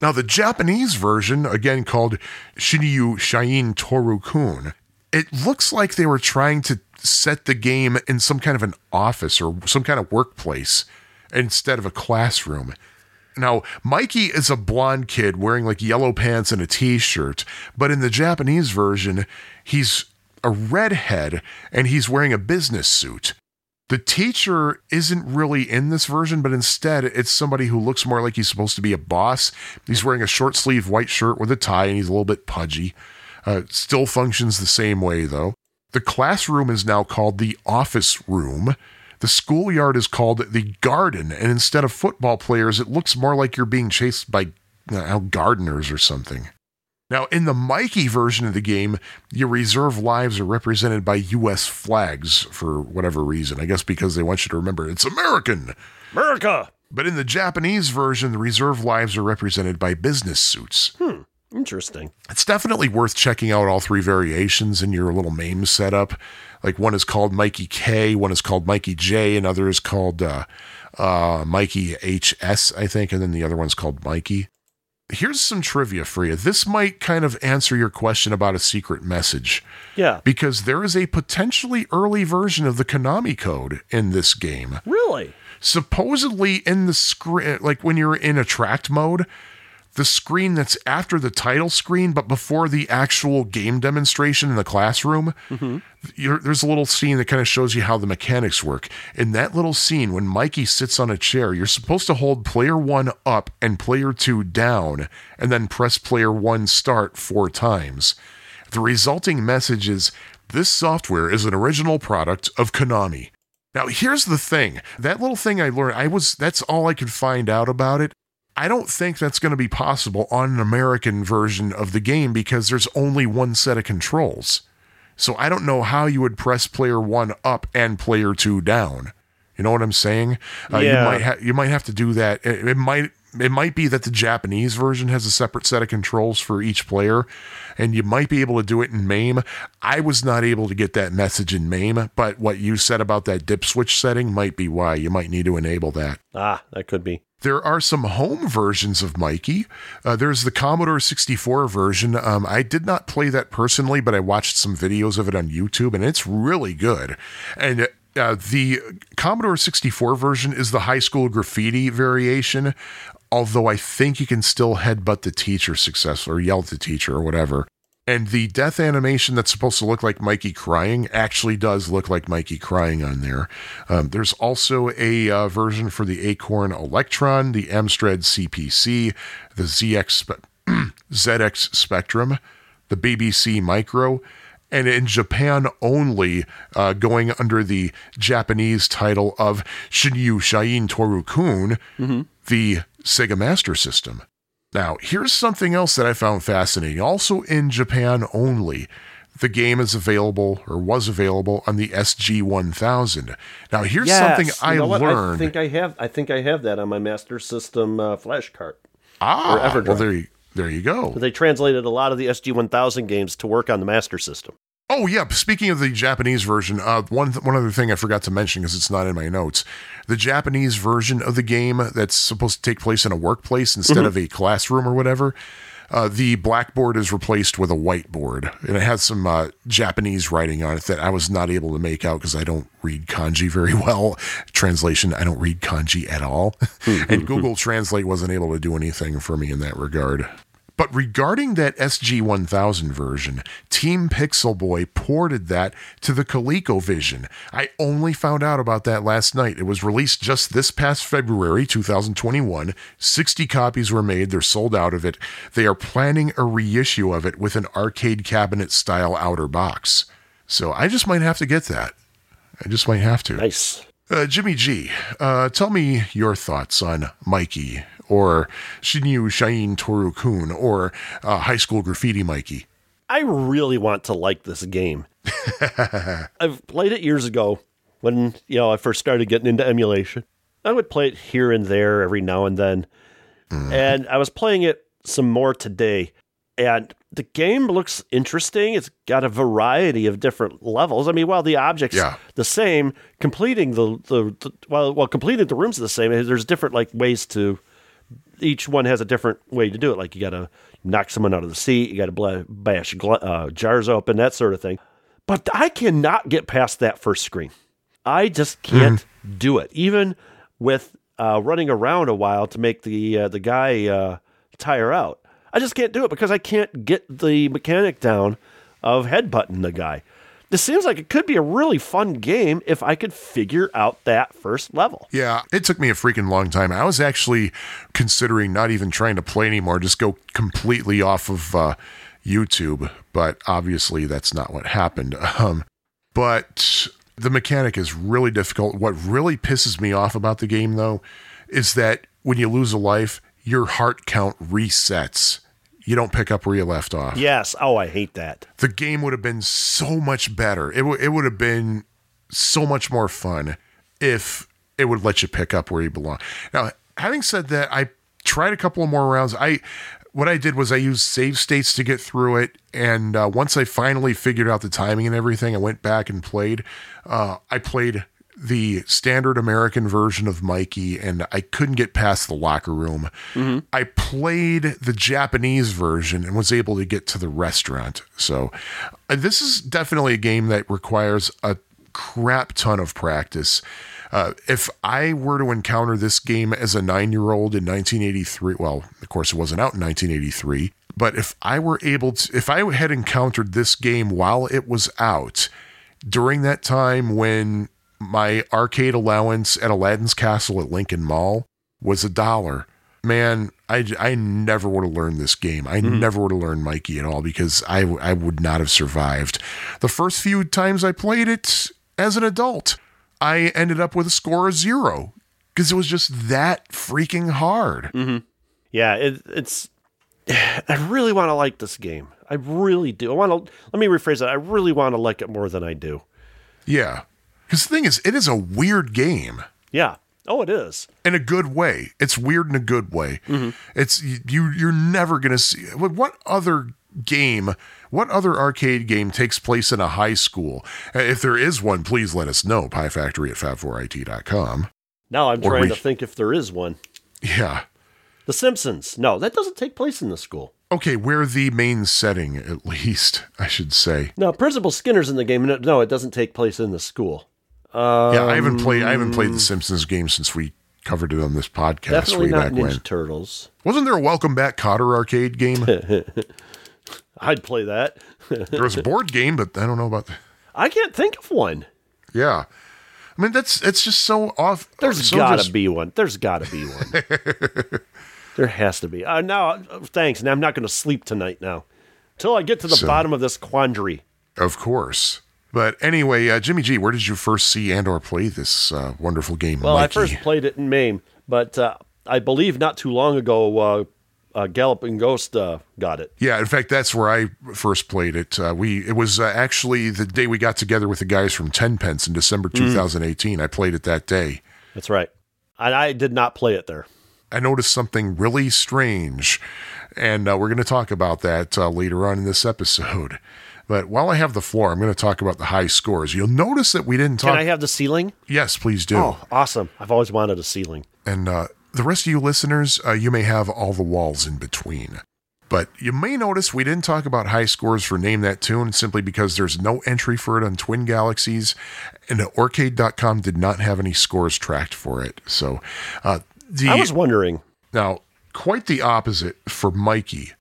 Now, the Japanese version, again called Shinryu Shain Torukun, it looks like they were trying to set the game in some kind of an office or some kind of workplace instead of a classroom. Now, Mikey is a blonde kid wearing like yellow pants and a t shirt, but in the Japanese version, he's a redhead and he's wearing a business suit. The teacher isn't really in this version, but instead it's somebody who looks more like he's supposed to be a boss. He's wearing a short sleeve white shirt with a tie and he's a little bit pudgy. Uh, still functions the same way though. The classroom is now called the office room. The schoolyard is called the garden, and instead of football players, it looks more like you're being chased by uh, gardeners or something. Now, in the Mikey version of the game, your reserve lives are represented by U.S. flags for whatever reason. I guess because they want you to remember it's American. America. But in the Japanese version, the reserve lives are represented by business suits. Hmm. Interesting. It's definitely worth checking out all three variations in your little MAME setup. Like one is called Mikey K, one is called Mikey J, another is called uh, uh, Mikey HS, I think, and then the other one's called Mikey. Here's some trivia for you. This might kind of answer your question about a secret message Yeah. because there is a potentially early version of the Konami code in this game Really? supposedly in the screen like when you're in attract mode the screen that's after the title screen but before the actual game demonstration in the classroom mm-hmm. you're, there's a little scene that kind of shows you how the mechanics work in that little scene when mikey sits on a chair you're supposed to hold player one up and player two down and then press player one start four times the resulting message is this software is an original product of konami now, here's the thing. That little thing I learned, I was that's all I could find out about it. I don't think that's going to be possible on an American version of the game because there's only one set of controls. So I don't know how you would press player 1 up and player 2 down. You know what I'm saying? Uh, Yeah. You might ha- you might have to do that. It, it might it might be that the Japanese version has a separate set of controls for each player, and you might be able to do it in MAME. I was not able to get that message in MAME, but what you said about that dip switch setting might be why you might need to enable that. Ah, that could be. There are some home versions of Mikey. Uh, there's the Commodore 64 version. Um, I did not play that personally, but I watched some videos of it on YouTube, and it's really good. And uh, the Commodore 64 version is the high school graffiti variation, although I think you can still headbutt the teacher successfully or yell at the teacher or whatever. And the death animation that's supposed to look like Mikey crying actually does look like Mikey crying on there. Um, there's also a uh, version for the Acorn Electron, the Amstrad CPC, the ZX Spe- ZX Spectrum, the BBC Micro, and in Japan only, uh, going under the Japanese title of Shinryu Shain Torukun, the Sega Master System. Now, here's something else that I found fascinating. Also in Japan only, the game is available or was available on the SG 1000. Now, here's something I You know learned. I think I have. I think I have that on my Master System uh, flash card. ah, well, there you, there you go. They translated a lot of the SG 1000 games to work on the Master System. Oh yeah. Speaking of the Japanese version, uh, one one other thing I forgot to mention because it's not in my notes. The Japanese version of the game that's supposed to take place in a workplace instead of a classroom or whatever. Uh, the blackboard is replaced with a whiteboard, and it has some uh, Japanese writing on it that I was not able to make out because I don't read kanji very well. Translation: I don't read kanji at all, and Google Translate wasn't able to do anything for me in that regard. But regarding that SG1000 version, Team Pixelboy ported that to the ColecoVision. I only found out about that last night. It was released just this past February 2021. 60 copies were made. They're sold out of it. They are planning a reissue of it with an arcade cabinet style outer box. So I just might have to get that. I just might have to. Nice. Uh, Jimmy G, uh, tell me your thoughts on Mikey or Shinyu Shain Toru Kun or uh, High School Graffiti Mikey. I really want to like this game. I've played it years ago when you know I first started getting into emulation. I would play it here and there every now and then, and I was playing it some more today. And the game looks interesting. It's got a variety of different levels. I mean, while the objects Yeah. the same, completing the, the, the well, well, completing the rooms are the same. There's different like ways to each one has a different way to do it. Like you got to knock someone out of the seat, you got to bash uh, jars open, that sort of thing. But I cannot get past that first screen. I just can't do it, even with uh, running around a while to make the uh, the guy uh, tire out. I just can't do it because I can't get the mechanic down of headbutting the guy. This seems like it could be a really fun game if I could figure out that first level. Yeah, it took me a freaking long time. I was actually considering not even trying to play anymore, just go completely off of uh, YouTube, but obviously that's not what happened. Um, but the mechanic is really difficult. What really pisses me off about the game, though, is that when you lose a life, your heart count resets. You don't pick up where you left off Yes. Oh, I hate that. the game would have been so much better. It, w- it would have been so much more fun if it would let you pick up where you belong. Now, having said that, I tried a couple of more rounds. I what I did was I used save states to get through it, and uh, once I finally figured out the timing and everything, I went back and played. Uh, I played the standard American version of Mikey, and I couldn't get past the locker room. I played the Japanese version and was able to get to the restaurant. So, uh, this is definitely a game that requires a crap ton of practice. Uh, if I were to encounter this game as a nine year old in 1983, well, of course, it wasn't out in 1983, but if I were able to, if I had encountered this game while it was out during that time when my arcade allowance at Aladdin's Castle at Lincoln Mall was a dollar, man, I, I never would have learned this game. I mm-hmm. never would have learned Mikey at all because I, I would not have survived. The first few times I played it as an adult, I ended up with a score of zero because it was just that freaking hard. Mm-hmm. Yeah, it, it's. I really want to like this game. I really do. I want to. Let me rephrase that. I really want to like it more than I do. Yeah. Because the thing is, it is a weird game. Yeah. Oh, it is. in a good way. It's weird in a good way. It's you. You're never gonna see what what other game, what other arcade game takes place in a high school? Uh, If there is one, please let us know. Pie Factory at fab4it.com. Now I'm Or trying we- to think if there is one. Yeah. The Simpsons. No, that doesn't take place in the school. Okay, where the main setting, at least, I should say. No, Principal Skinner's in the game. No, it doesn't take place in the school. Yeah, I haven't played. I haven't played the Simpsons game since we covered it on this podcast Definitely way not back Ninja when. Turtles. Wasn't there a Welcome Back Kotter arcade game? I'd play that. there was a board game, but I don't know about. The, I can't think of one. yeah, I mean that's it's just so off. There's so gotta just- be one. There's gotta be one. there has to be. Uh, now, uh, thanks. Now I'm not going to sleep tonight. Now, till I get to the So- bottom of this quandary. Of course. But anyway, uh, Jimmy G, where did you first see and or play this uh, wonderful game? Well, Mikey? I first played it in MAME, but uh, I believe not too long ago, uh, uh, Galloping Ghost uh, got it. Yeah, in fact, that's where I first played it. Uh, we it was uh, actually the day we got together with the guys from Tenpence in December Hmm. 2018. I played it that day. That's right. And I did not play it there. I noticed something really strange, and uh, we're going to talk about that uh, later on in this episode. But while I have the floor, I'm going to talk about the high scores. You'll notice that we didn't talk. Can I have the ceiling? yes, please do. Oh, awesome. I've always wanted a ceiling. And uh, the rest of you listeners, uh, you may have all the walls in between. But you may notice we didn't talk about high scores for Name That Tune simply because there's no entry for it on Twin Galaxies, and Aurcade.com did not have any scores tracked for it. So, uh, the, I was wondering. now, quite the opposite for Mikey.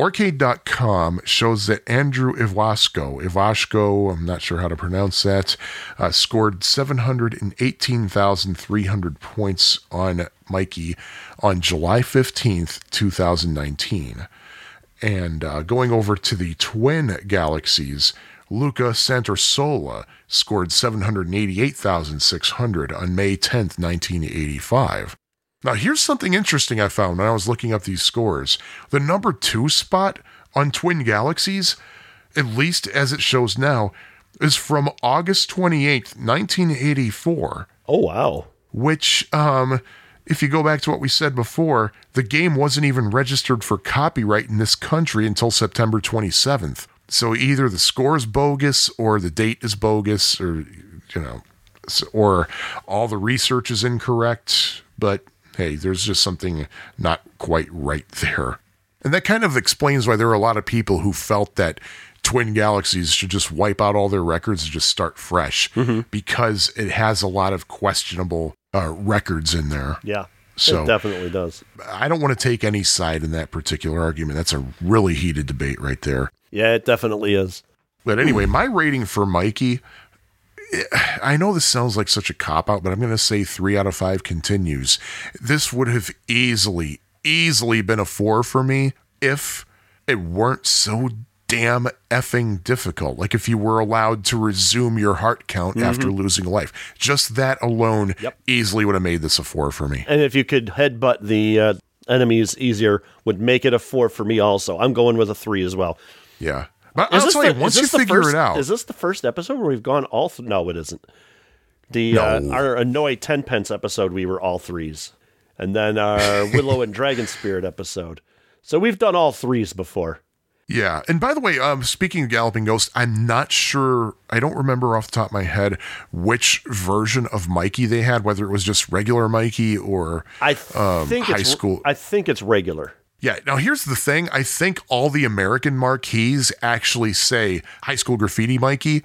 Aurcade.com shows that Andrew Ivasco, Ivashko, I'm not sure how to pronounce that, uh, scored 718,300 points on Mikey on July 15th, 2019. And uh, going over to the twin galaxies, Luca Santorsola scored 788,600 on May 10th, 1985. Now, here's something interesting I found when I was looking up these scores. The number two spot on Twin Galaxies, at least as it shows now, is from August 28th, 1984 Oh wow. which um if you go back to what we said before, the game wasn't even registered for copyright in this country until September 27th. So either the score is bogus or the date is bogus or you know or all the research is incorrect, but hey, there's just something not quite right there. And that kind of explains why there are a lot of people who felt that Twin Galaxies should just wipe out all their records and just start fresh because it has a lot of questionable uh, records in there. Yeah. So- it definitely does. I don't want to take any side in that particular argument. That's a really heated debate right there. Yeah, it definitely is. But anyway, my rating for Mikey, I know this sounds like such a cop out, but I'm going to say three out of five continues. This would have easily, easily been a four for me if it weren't so damn effing difficult. Like if you were allowed to resume your heart count after losing a life. Just that alone Yep. easily would have made this a four for me. And if you could headbutt the uh, enemies easier, would make it a four for me. Also, I'm going with a three as well. Yeah. But Is I'll this tell the- you, once you figure first- it out. Is this the first episode where we've gone all? Th- no, it isn't. The uh, our annoy ten pence episode, we were all threes, and then our Willow and Dragon Spirit episode. So we've done all threes before. Yeah. And by the way, um, speaking of Galloping Ghost, I'm not sure, I don't remember off the top of my head which version of Mikey they had, whether it was just regular Mikey or. I th- Um, think high it's, school- I think it's regular. Yeah. Now, here's the thing I think all the American marquees actually say high school graffiti Mikey,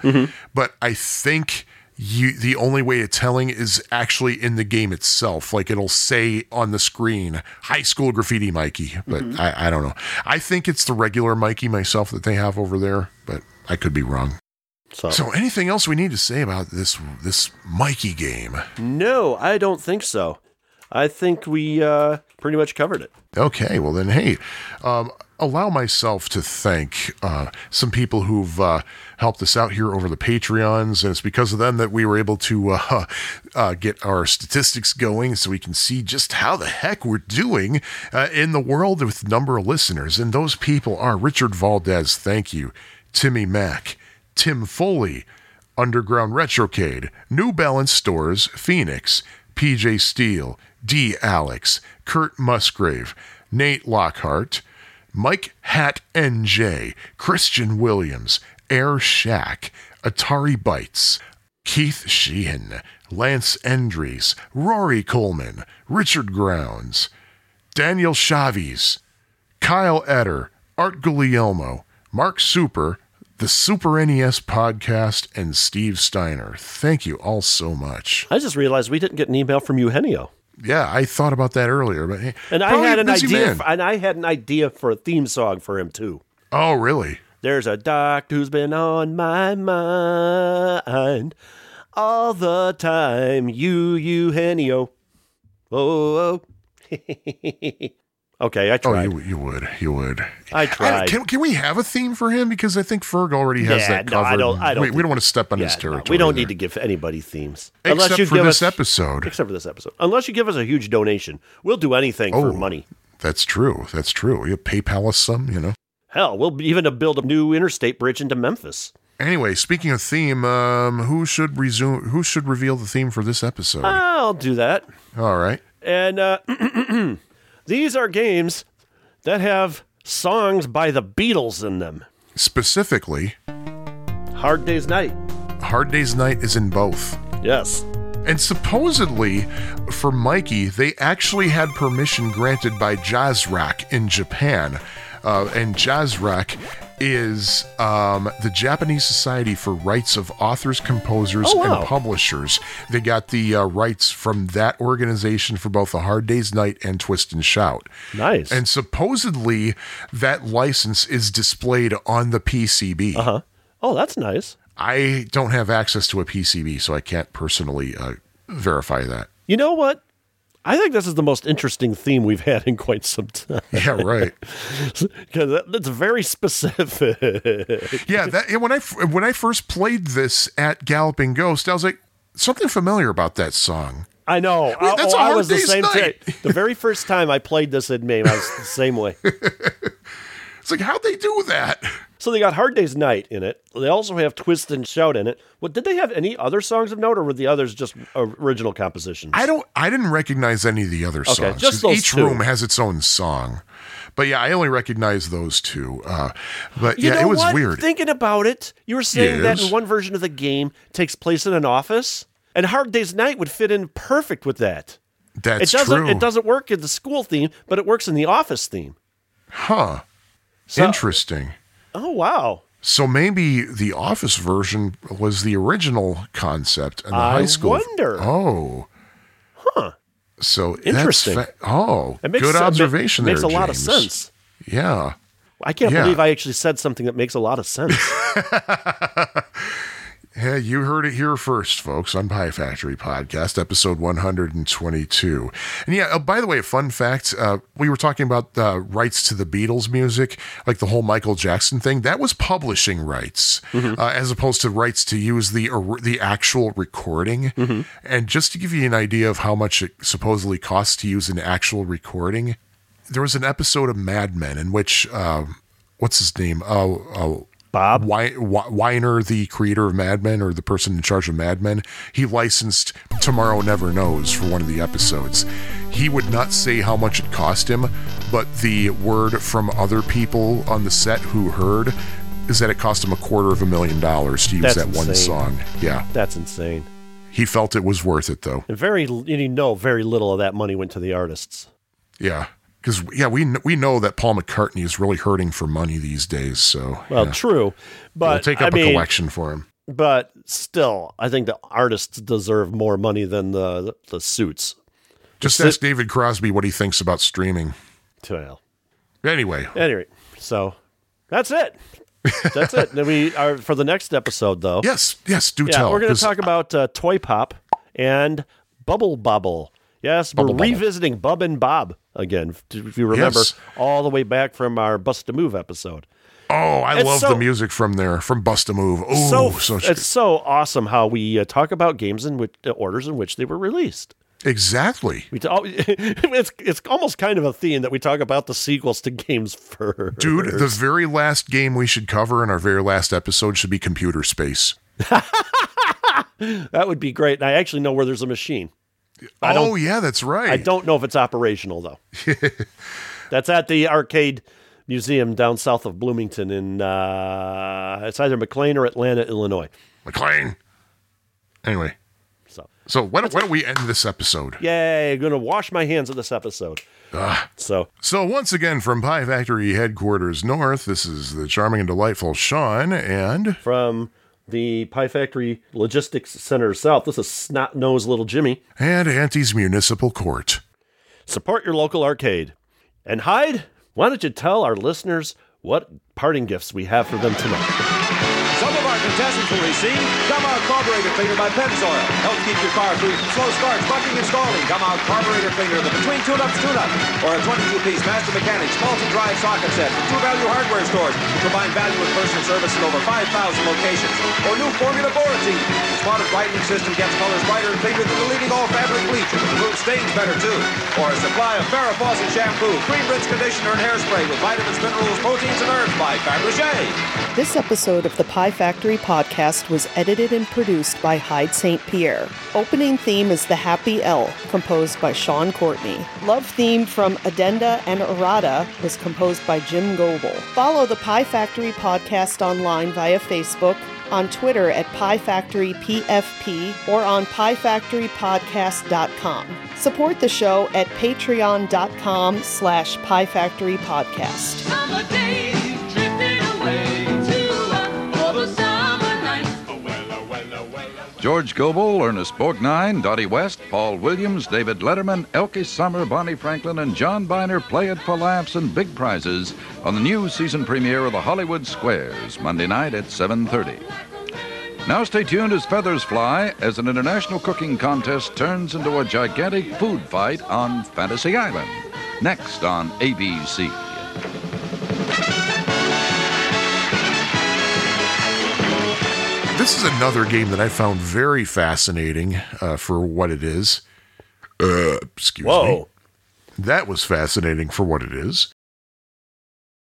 but I think. You, the only way of telling is actually in the game itself. Like it'll say on the screen, high school graffiti Mikey, but I, I don't know. I think it's the regular Mikey myself that they have over there, but I could be wrong. So, So, anything else we need to say about this this Mikey game? no, I don't think so. I think we uh, pretty much covered it. Okay, well then, hey, um, allow myself to thank uh, some people who've uh, helped us out here over the Patreons, and it's because of them that we were able to uh, uh, get our statistics going, so we can see just how the heck we're doing uh, in the world with number of listeners. And those people are Richard Valdez, thank you, Timmy Mack, Tim Foley, Underground Retrocade, New Balance Stores, Phoenix, PJ Steele, D. Alex, Kurt Musgrave, Nate Lockhart, Mike Hat NJ, Christian Williams, Air Shack, Atari Bites, Keith Sheehan, Lance Endries, Rory Coleman, Richard Grounds, Daniel Chaves, Kyle Etter, Art Guglielmo, Mark Super, the Super NES podcast, and Steve Steiner. Thank you all so much. I just realized we didn't get an email from Eugenio. Yeah, I thought about that earlier, but hey, And I had an idea, man. f- and I had an idea for a theme song for him too. oh, really? There's a doctor who's been on my mind all the time. You, Eugenio. Oh, oh. okay, I try. Oh, you you would you would. I tried. can can we have a theme for him because I think Ferg already has Yeah, that no, covered. I don't- I don't we, we don't want to step on his Yeah, no, territory. we don't there. need to give anybody themes except for give this us, episode. Except for this episode, unless you give us a huge donation, we'll do anything Oh. for money. That's true. That's true. You PayPal us some, you know. Hell, we'll even build a new interstate bridge into Memphis. Anyway, speaking of theme, um, who should resume? Who should reveal the theme for this episode? I'll do that. All right. And uh, these are games that have songs by the Beatles in them. Specifically, Hard Day's Night. Hard Day's Night is in both. Yes. And supposedly, for Mikey, they actually had permission granted by JASRAC in Japan uh, and JASRAC is um, the Japanese Society for Rights of Authors, Composers, Oh, wow. and Publishers. They got the uh, rights from that organization for both the Hard Day's Night and Twist and Shout. Nice. And supposedly that license is displayed on the PCB. uh-huh. Oh, that's nice. I don't have access to a PCB, so I can't personally uh, verify that. You know what? I think this is the most interesting theme we've had in quite some time. Yeah, right. Because that, that's very specific. yeah, that when I when I first played this at Galloping Ghost, I was like, something familiar about that song. I know. Wait, that's oh, a I Hard was the same Night. thing. The very first time I played this in MAME, I was the same way. It's like, how'd they do that? So they got Hard Day's Night in it. They also have Twist and Shout in it. What did they have any other songs of note, or were the others just original compositions? I don't. I didn't recognize any of the other songs. Just those each two. room has its own song. But yeah, I only recognize those two. Uh, but You yeah, it was what? weird. Thinking about it, you were saying that in one version of the game takes place in an office, and Hard Day's Night would fit in perfect with that. That's it doesn't. true. It doesn't work in the school theme, but it works in the office theme. Huh. So- Interesting. Oh wow! So maybe the Office version was the original concept, and the I high school. I wonder. Oh. Huh. So Interesting. fa- oh, It makes good observation. Makes there, a lot of sense. Yeah. I can't Yeah. believe I actually said something that makes a lot of sense. Yeah, you heard it here first, folks, on Pie Factory Podcast, episode 122. And yeah, uh, by the way, a fun fact uh, we were talking about uh, rights to the Beatles music, like the whole Michael Jackson thing. That was publishing rights, uh, as opposed to rights to use the, or- the actual recording. And just to give you an idea of how much it supposedly costs to use an actual recording, there was an episode of Mad Men in which, um, what's his name? Oh, oh, Bob? Weiner, the creator of Mad Men or the person in charge of Mad Men, he licensed Tomorrow Never Knows for one of the episodes. He would not say how much it cost him, but the word from other people on the set who heard is that it cost him a quarter of a million dollars to use That's that one song. Yeah. That's insane. He felt it was worth it though. And very, you know, very little of that money went to the artists. Yeah. Because yeah, we we know that Paul McCartney is really hurting for money these days. So Well, yeah. true, but we'll take I up mean, a collection for him. But still, I think the artists deserve more money than the the, suits. Just sit- ask David Crosby what he thinks about streaming. Well, Anyway, anyway, so that's it. That's it. Then we are for the next episode, though. yes, yes, do Yeah, tell. we're going to talk about uh, Toy Pop and Bubble Bobble. Yes, Bubble we're Bobble. revisiting Bub and Bob again. If you remember, Yes. all the way back from our Bust a Move episode. Oh, I It's love so- the music from there, from Bust a Move. Oh, so it's so awesome how we uh, talk about games in which the orders in which they were released. exactly, We talk, it's it's almost kind of a theme that we talk about the sequels to games first. dude. The very last game we should cover in our very last episode should be Computer Space. that would be great. And I actually know where there's a machine. I oh, don't yeah, that's right. I don't know if it's operational though. That's at the arcade museum down south of Bloomington in uh, it's either McLean or Atlanta, Illinois. McLean. Anyway, So so why don't, why don't we end this episode? yay, gonna wash my hands of this episode. So So once again, from Pie Factory headquarters north, this is the charming and delightful Sean, and from the Pie Factory Logistics Center South, this is snot nosed little Jimmy. and Auntie's Municipal Court. Support your local arcade. And Hyde, why don't you tell our listeners what parting gifts we have for them tonight? Contestants will receive Out Carburetor Cleaner by Pennzoil. Helps keep your car free from slow starts, bucking, and stalling. Gumout Carburetor Cleaner, the Between Tune-Ups Tune-Up. Or a 22-piece Master Mechanics multi-drive socket set from True Value Hardware stores. who combine value with personal service in over 5,000 locations. Or new Formula Borateem. The spotted brightening system gets colors brighter and cleaner than the leading all-fabric bleach, and the remove stains better too. Or a supply of Farrah shampoo, cream rinse conditioner, and hairspray with vitamins, minerals, proteins, and herbs by Fabergé. This episode of the Pie Factory podcast was edited and produced by Hyde St. Pierre. Opening theme is The Happy L, composed by Sean Courtney. Love theme from Addenda and Errata was composed by Jim Goebel. Follow the Pie Factory podcast online via Facebook on Twitter at Pie Factory PFP or on piefactorypodcast.com. Support the show at patreon.com slash Pie Factory Podcast. George Gobel, Ernest Borgnine, Dottie West, Paul Williams, David Letterman, Elke Sommer, Bonnie Franklin, and John Byner play it for laughs and big prizes on the new season premiere of the Hollywood Squares, Monday night at 7.30. Now stay tuned as feathers fly as an international cooking contest turns into a gigantic food fight on Fantasy Island. Next on ABC. This is another game that I found very fascinating uh, for what it is. Uh, excuse me. Whoa. That was fascinating for what it is.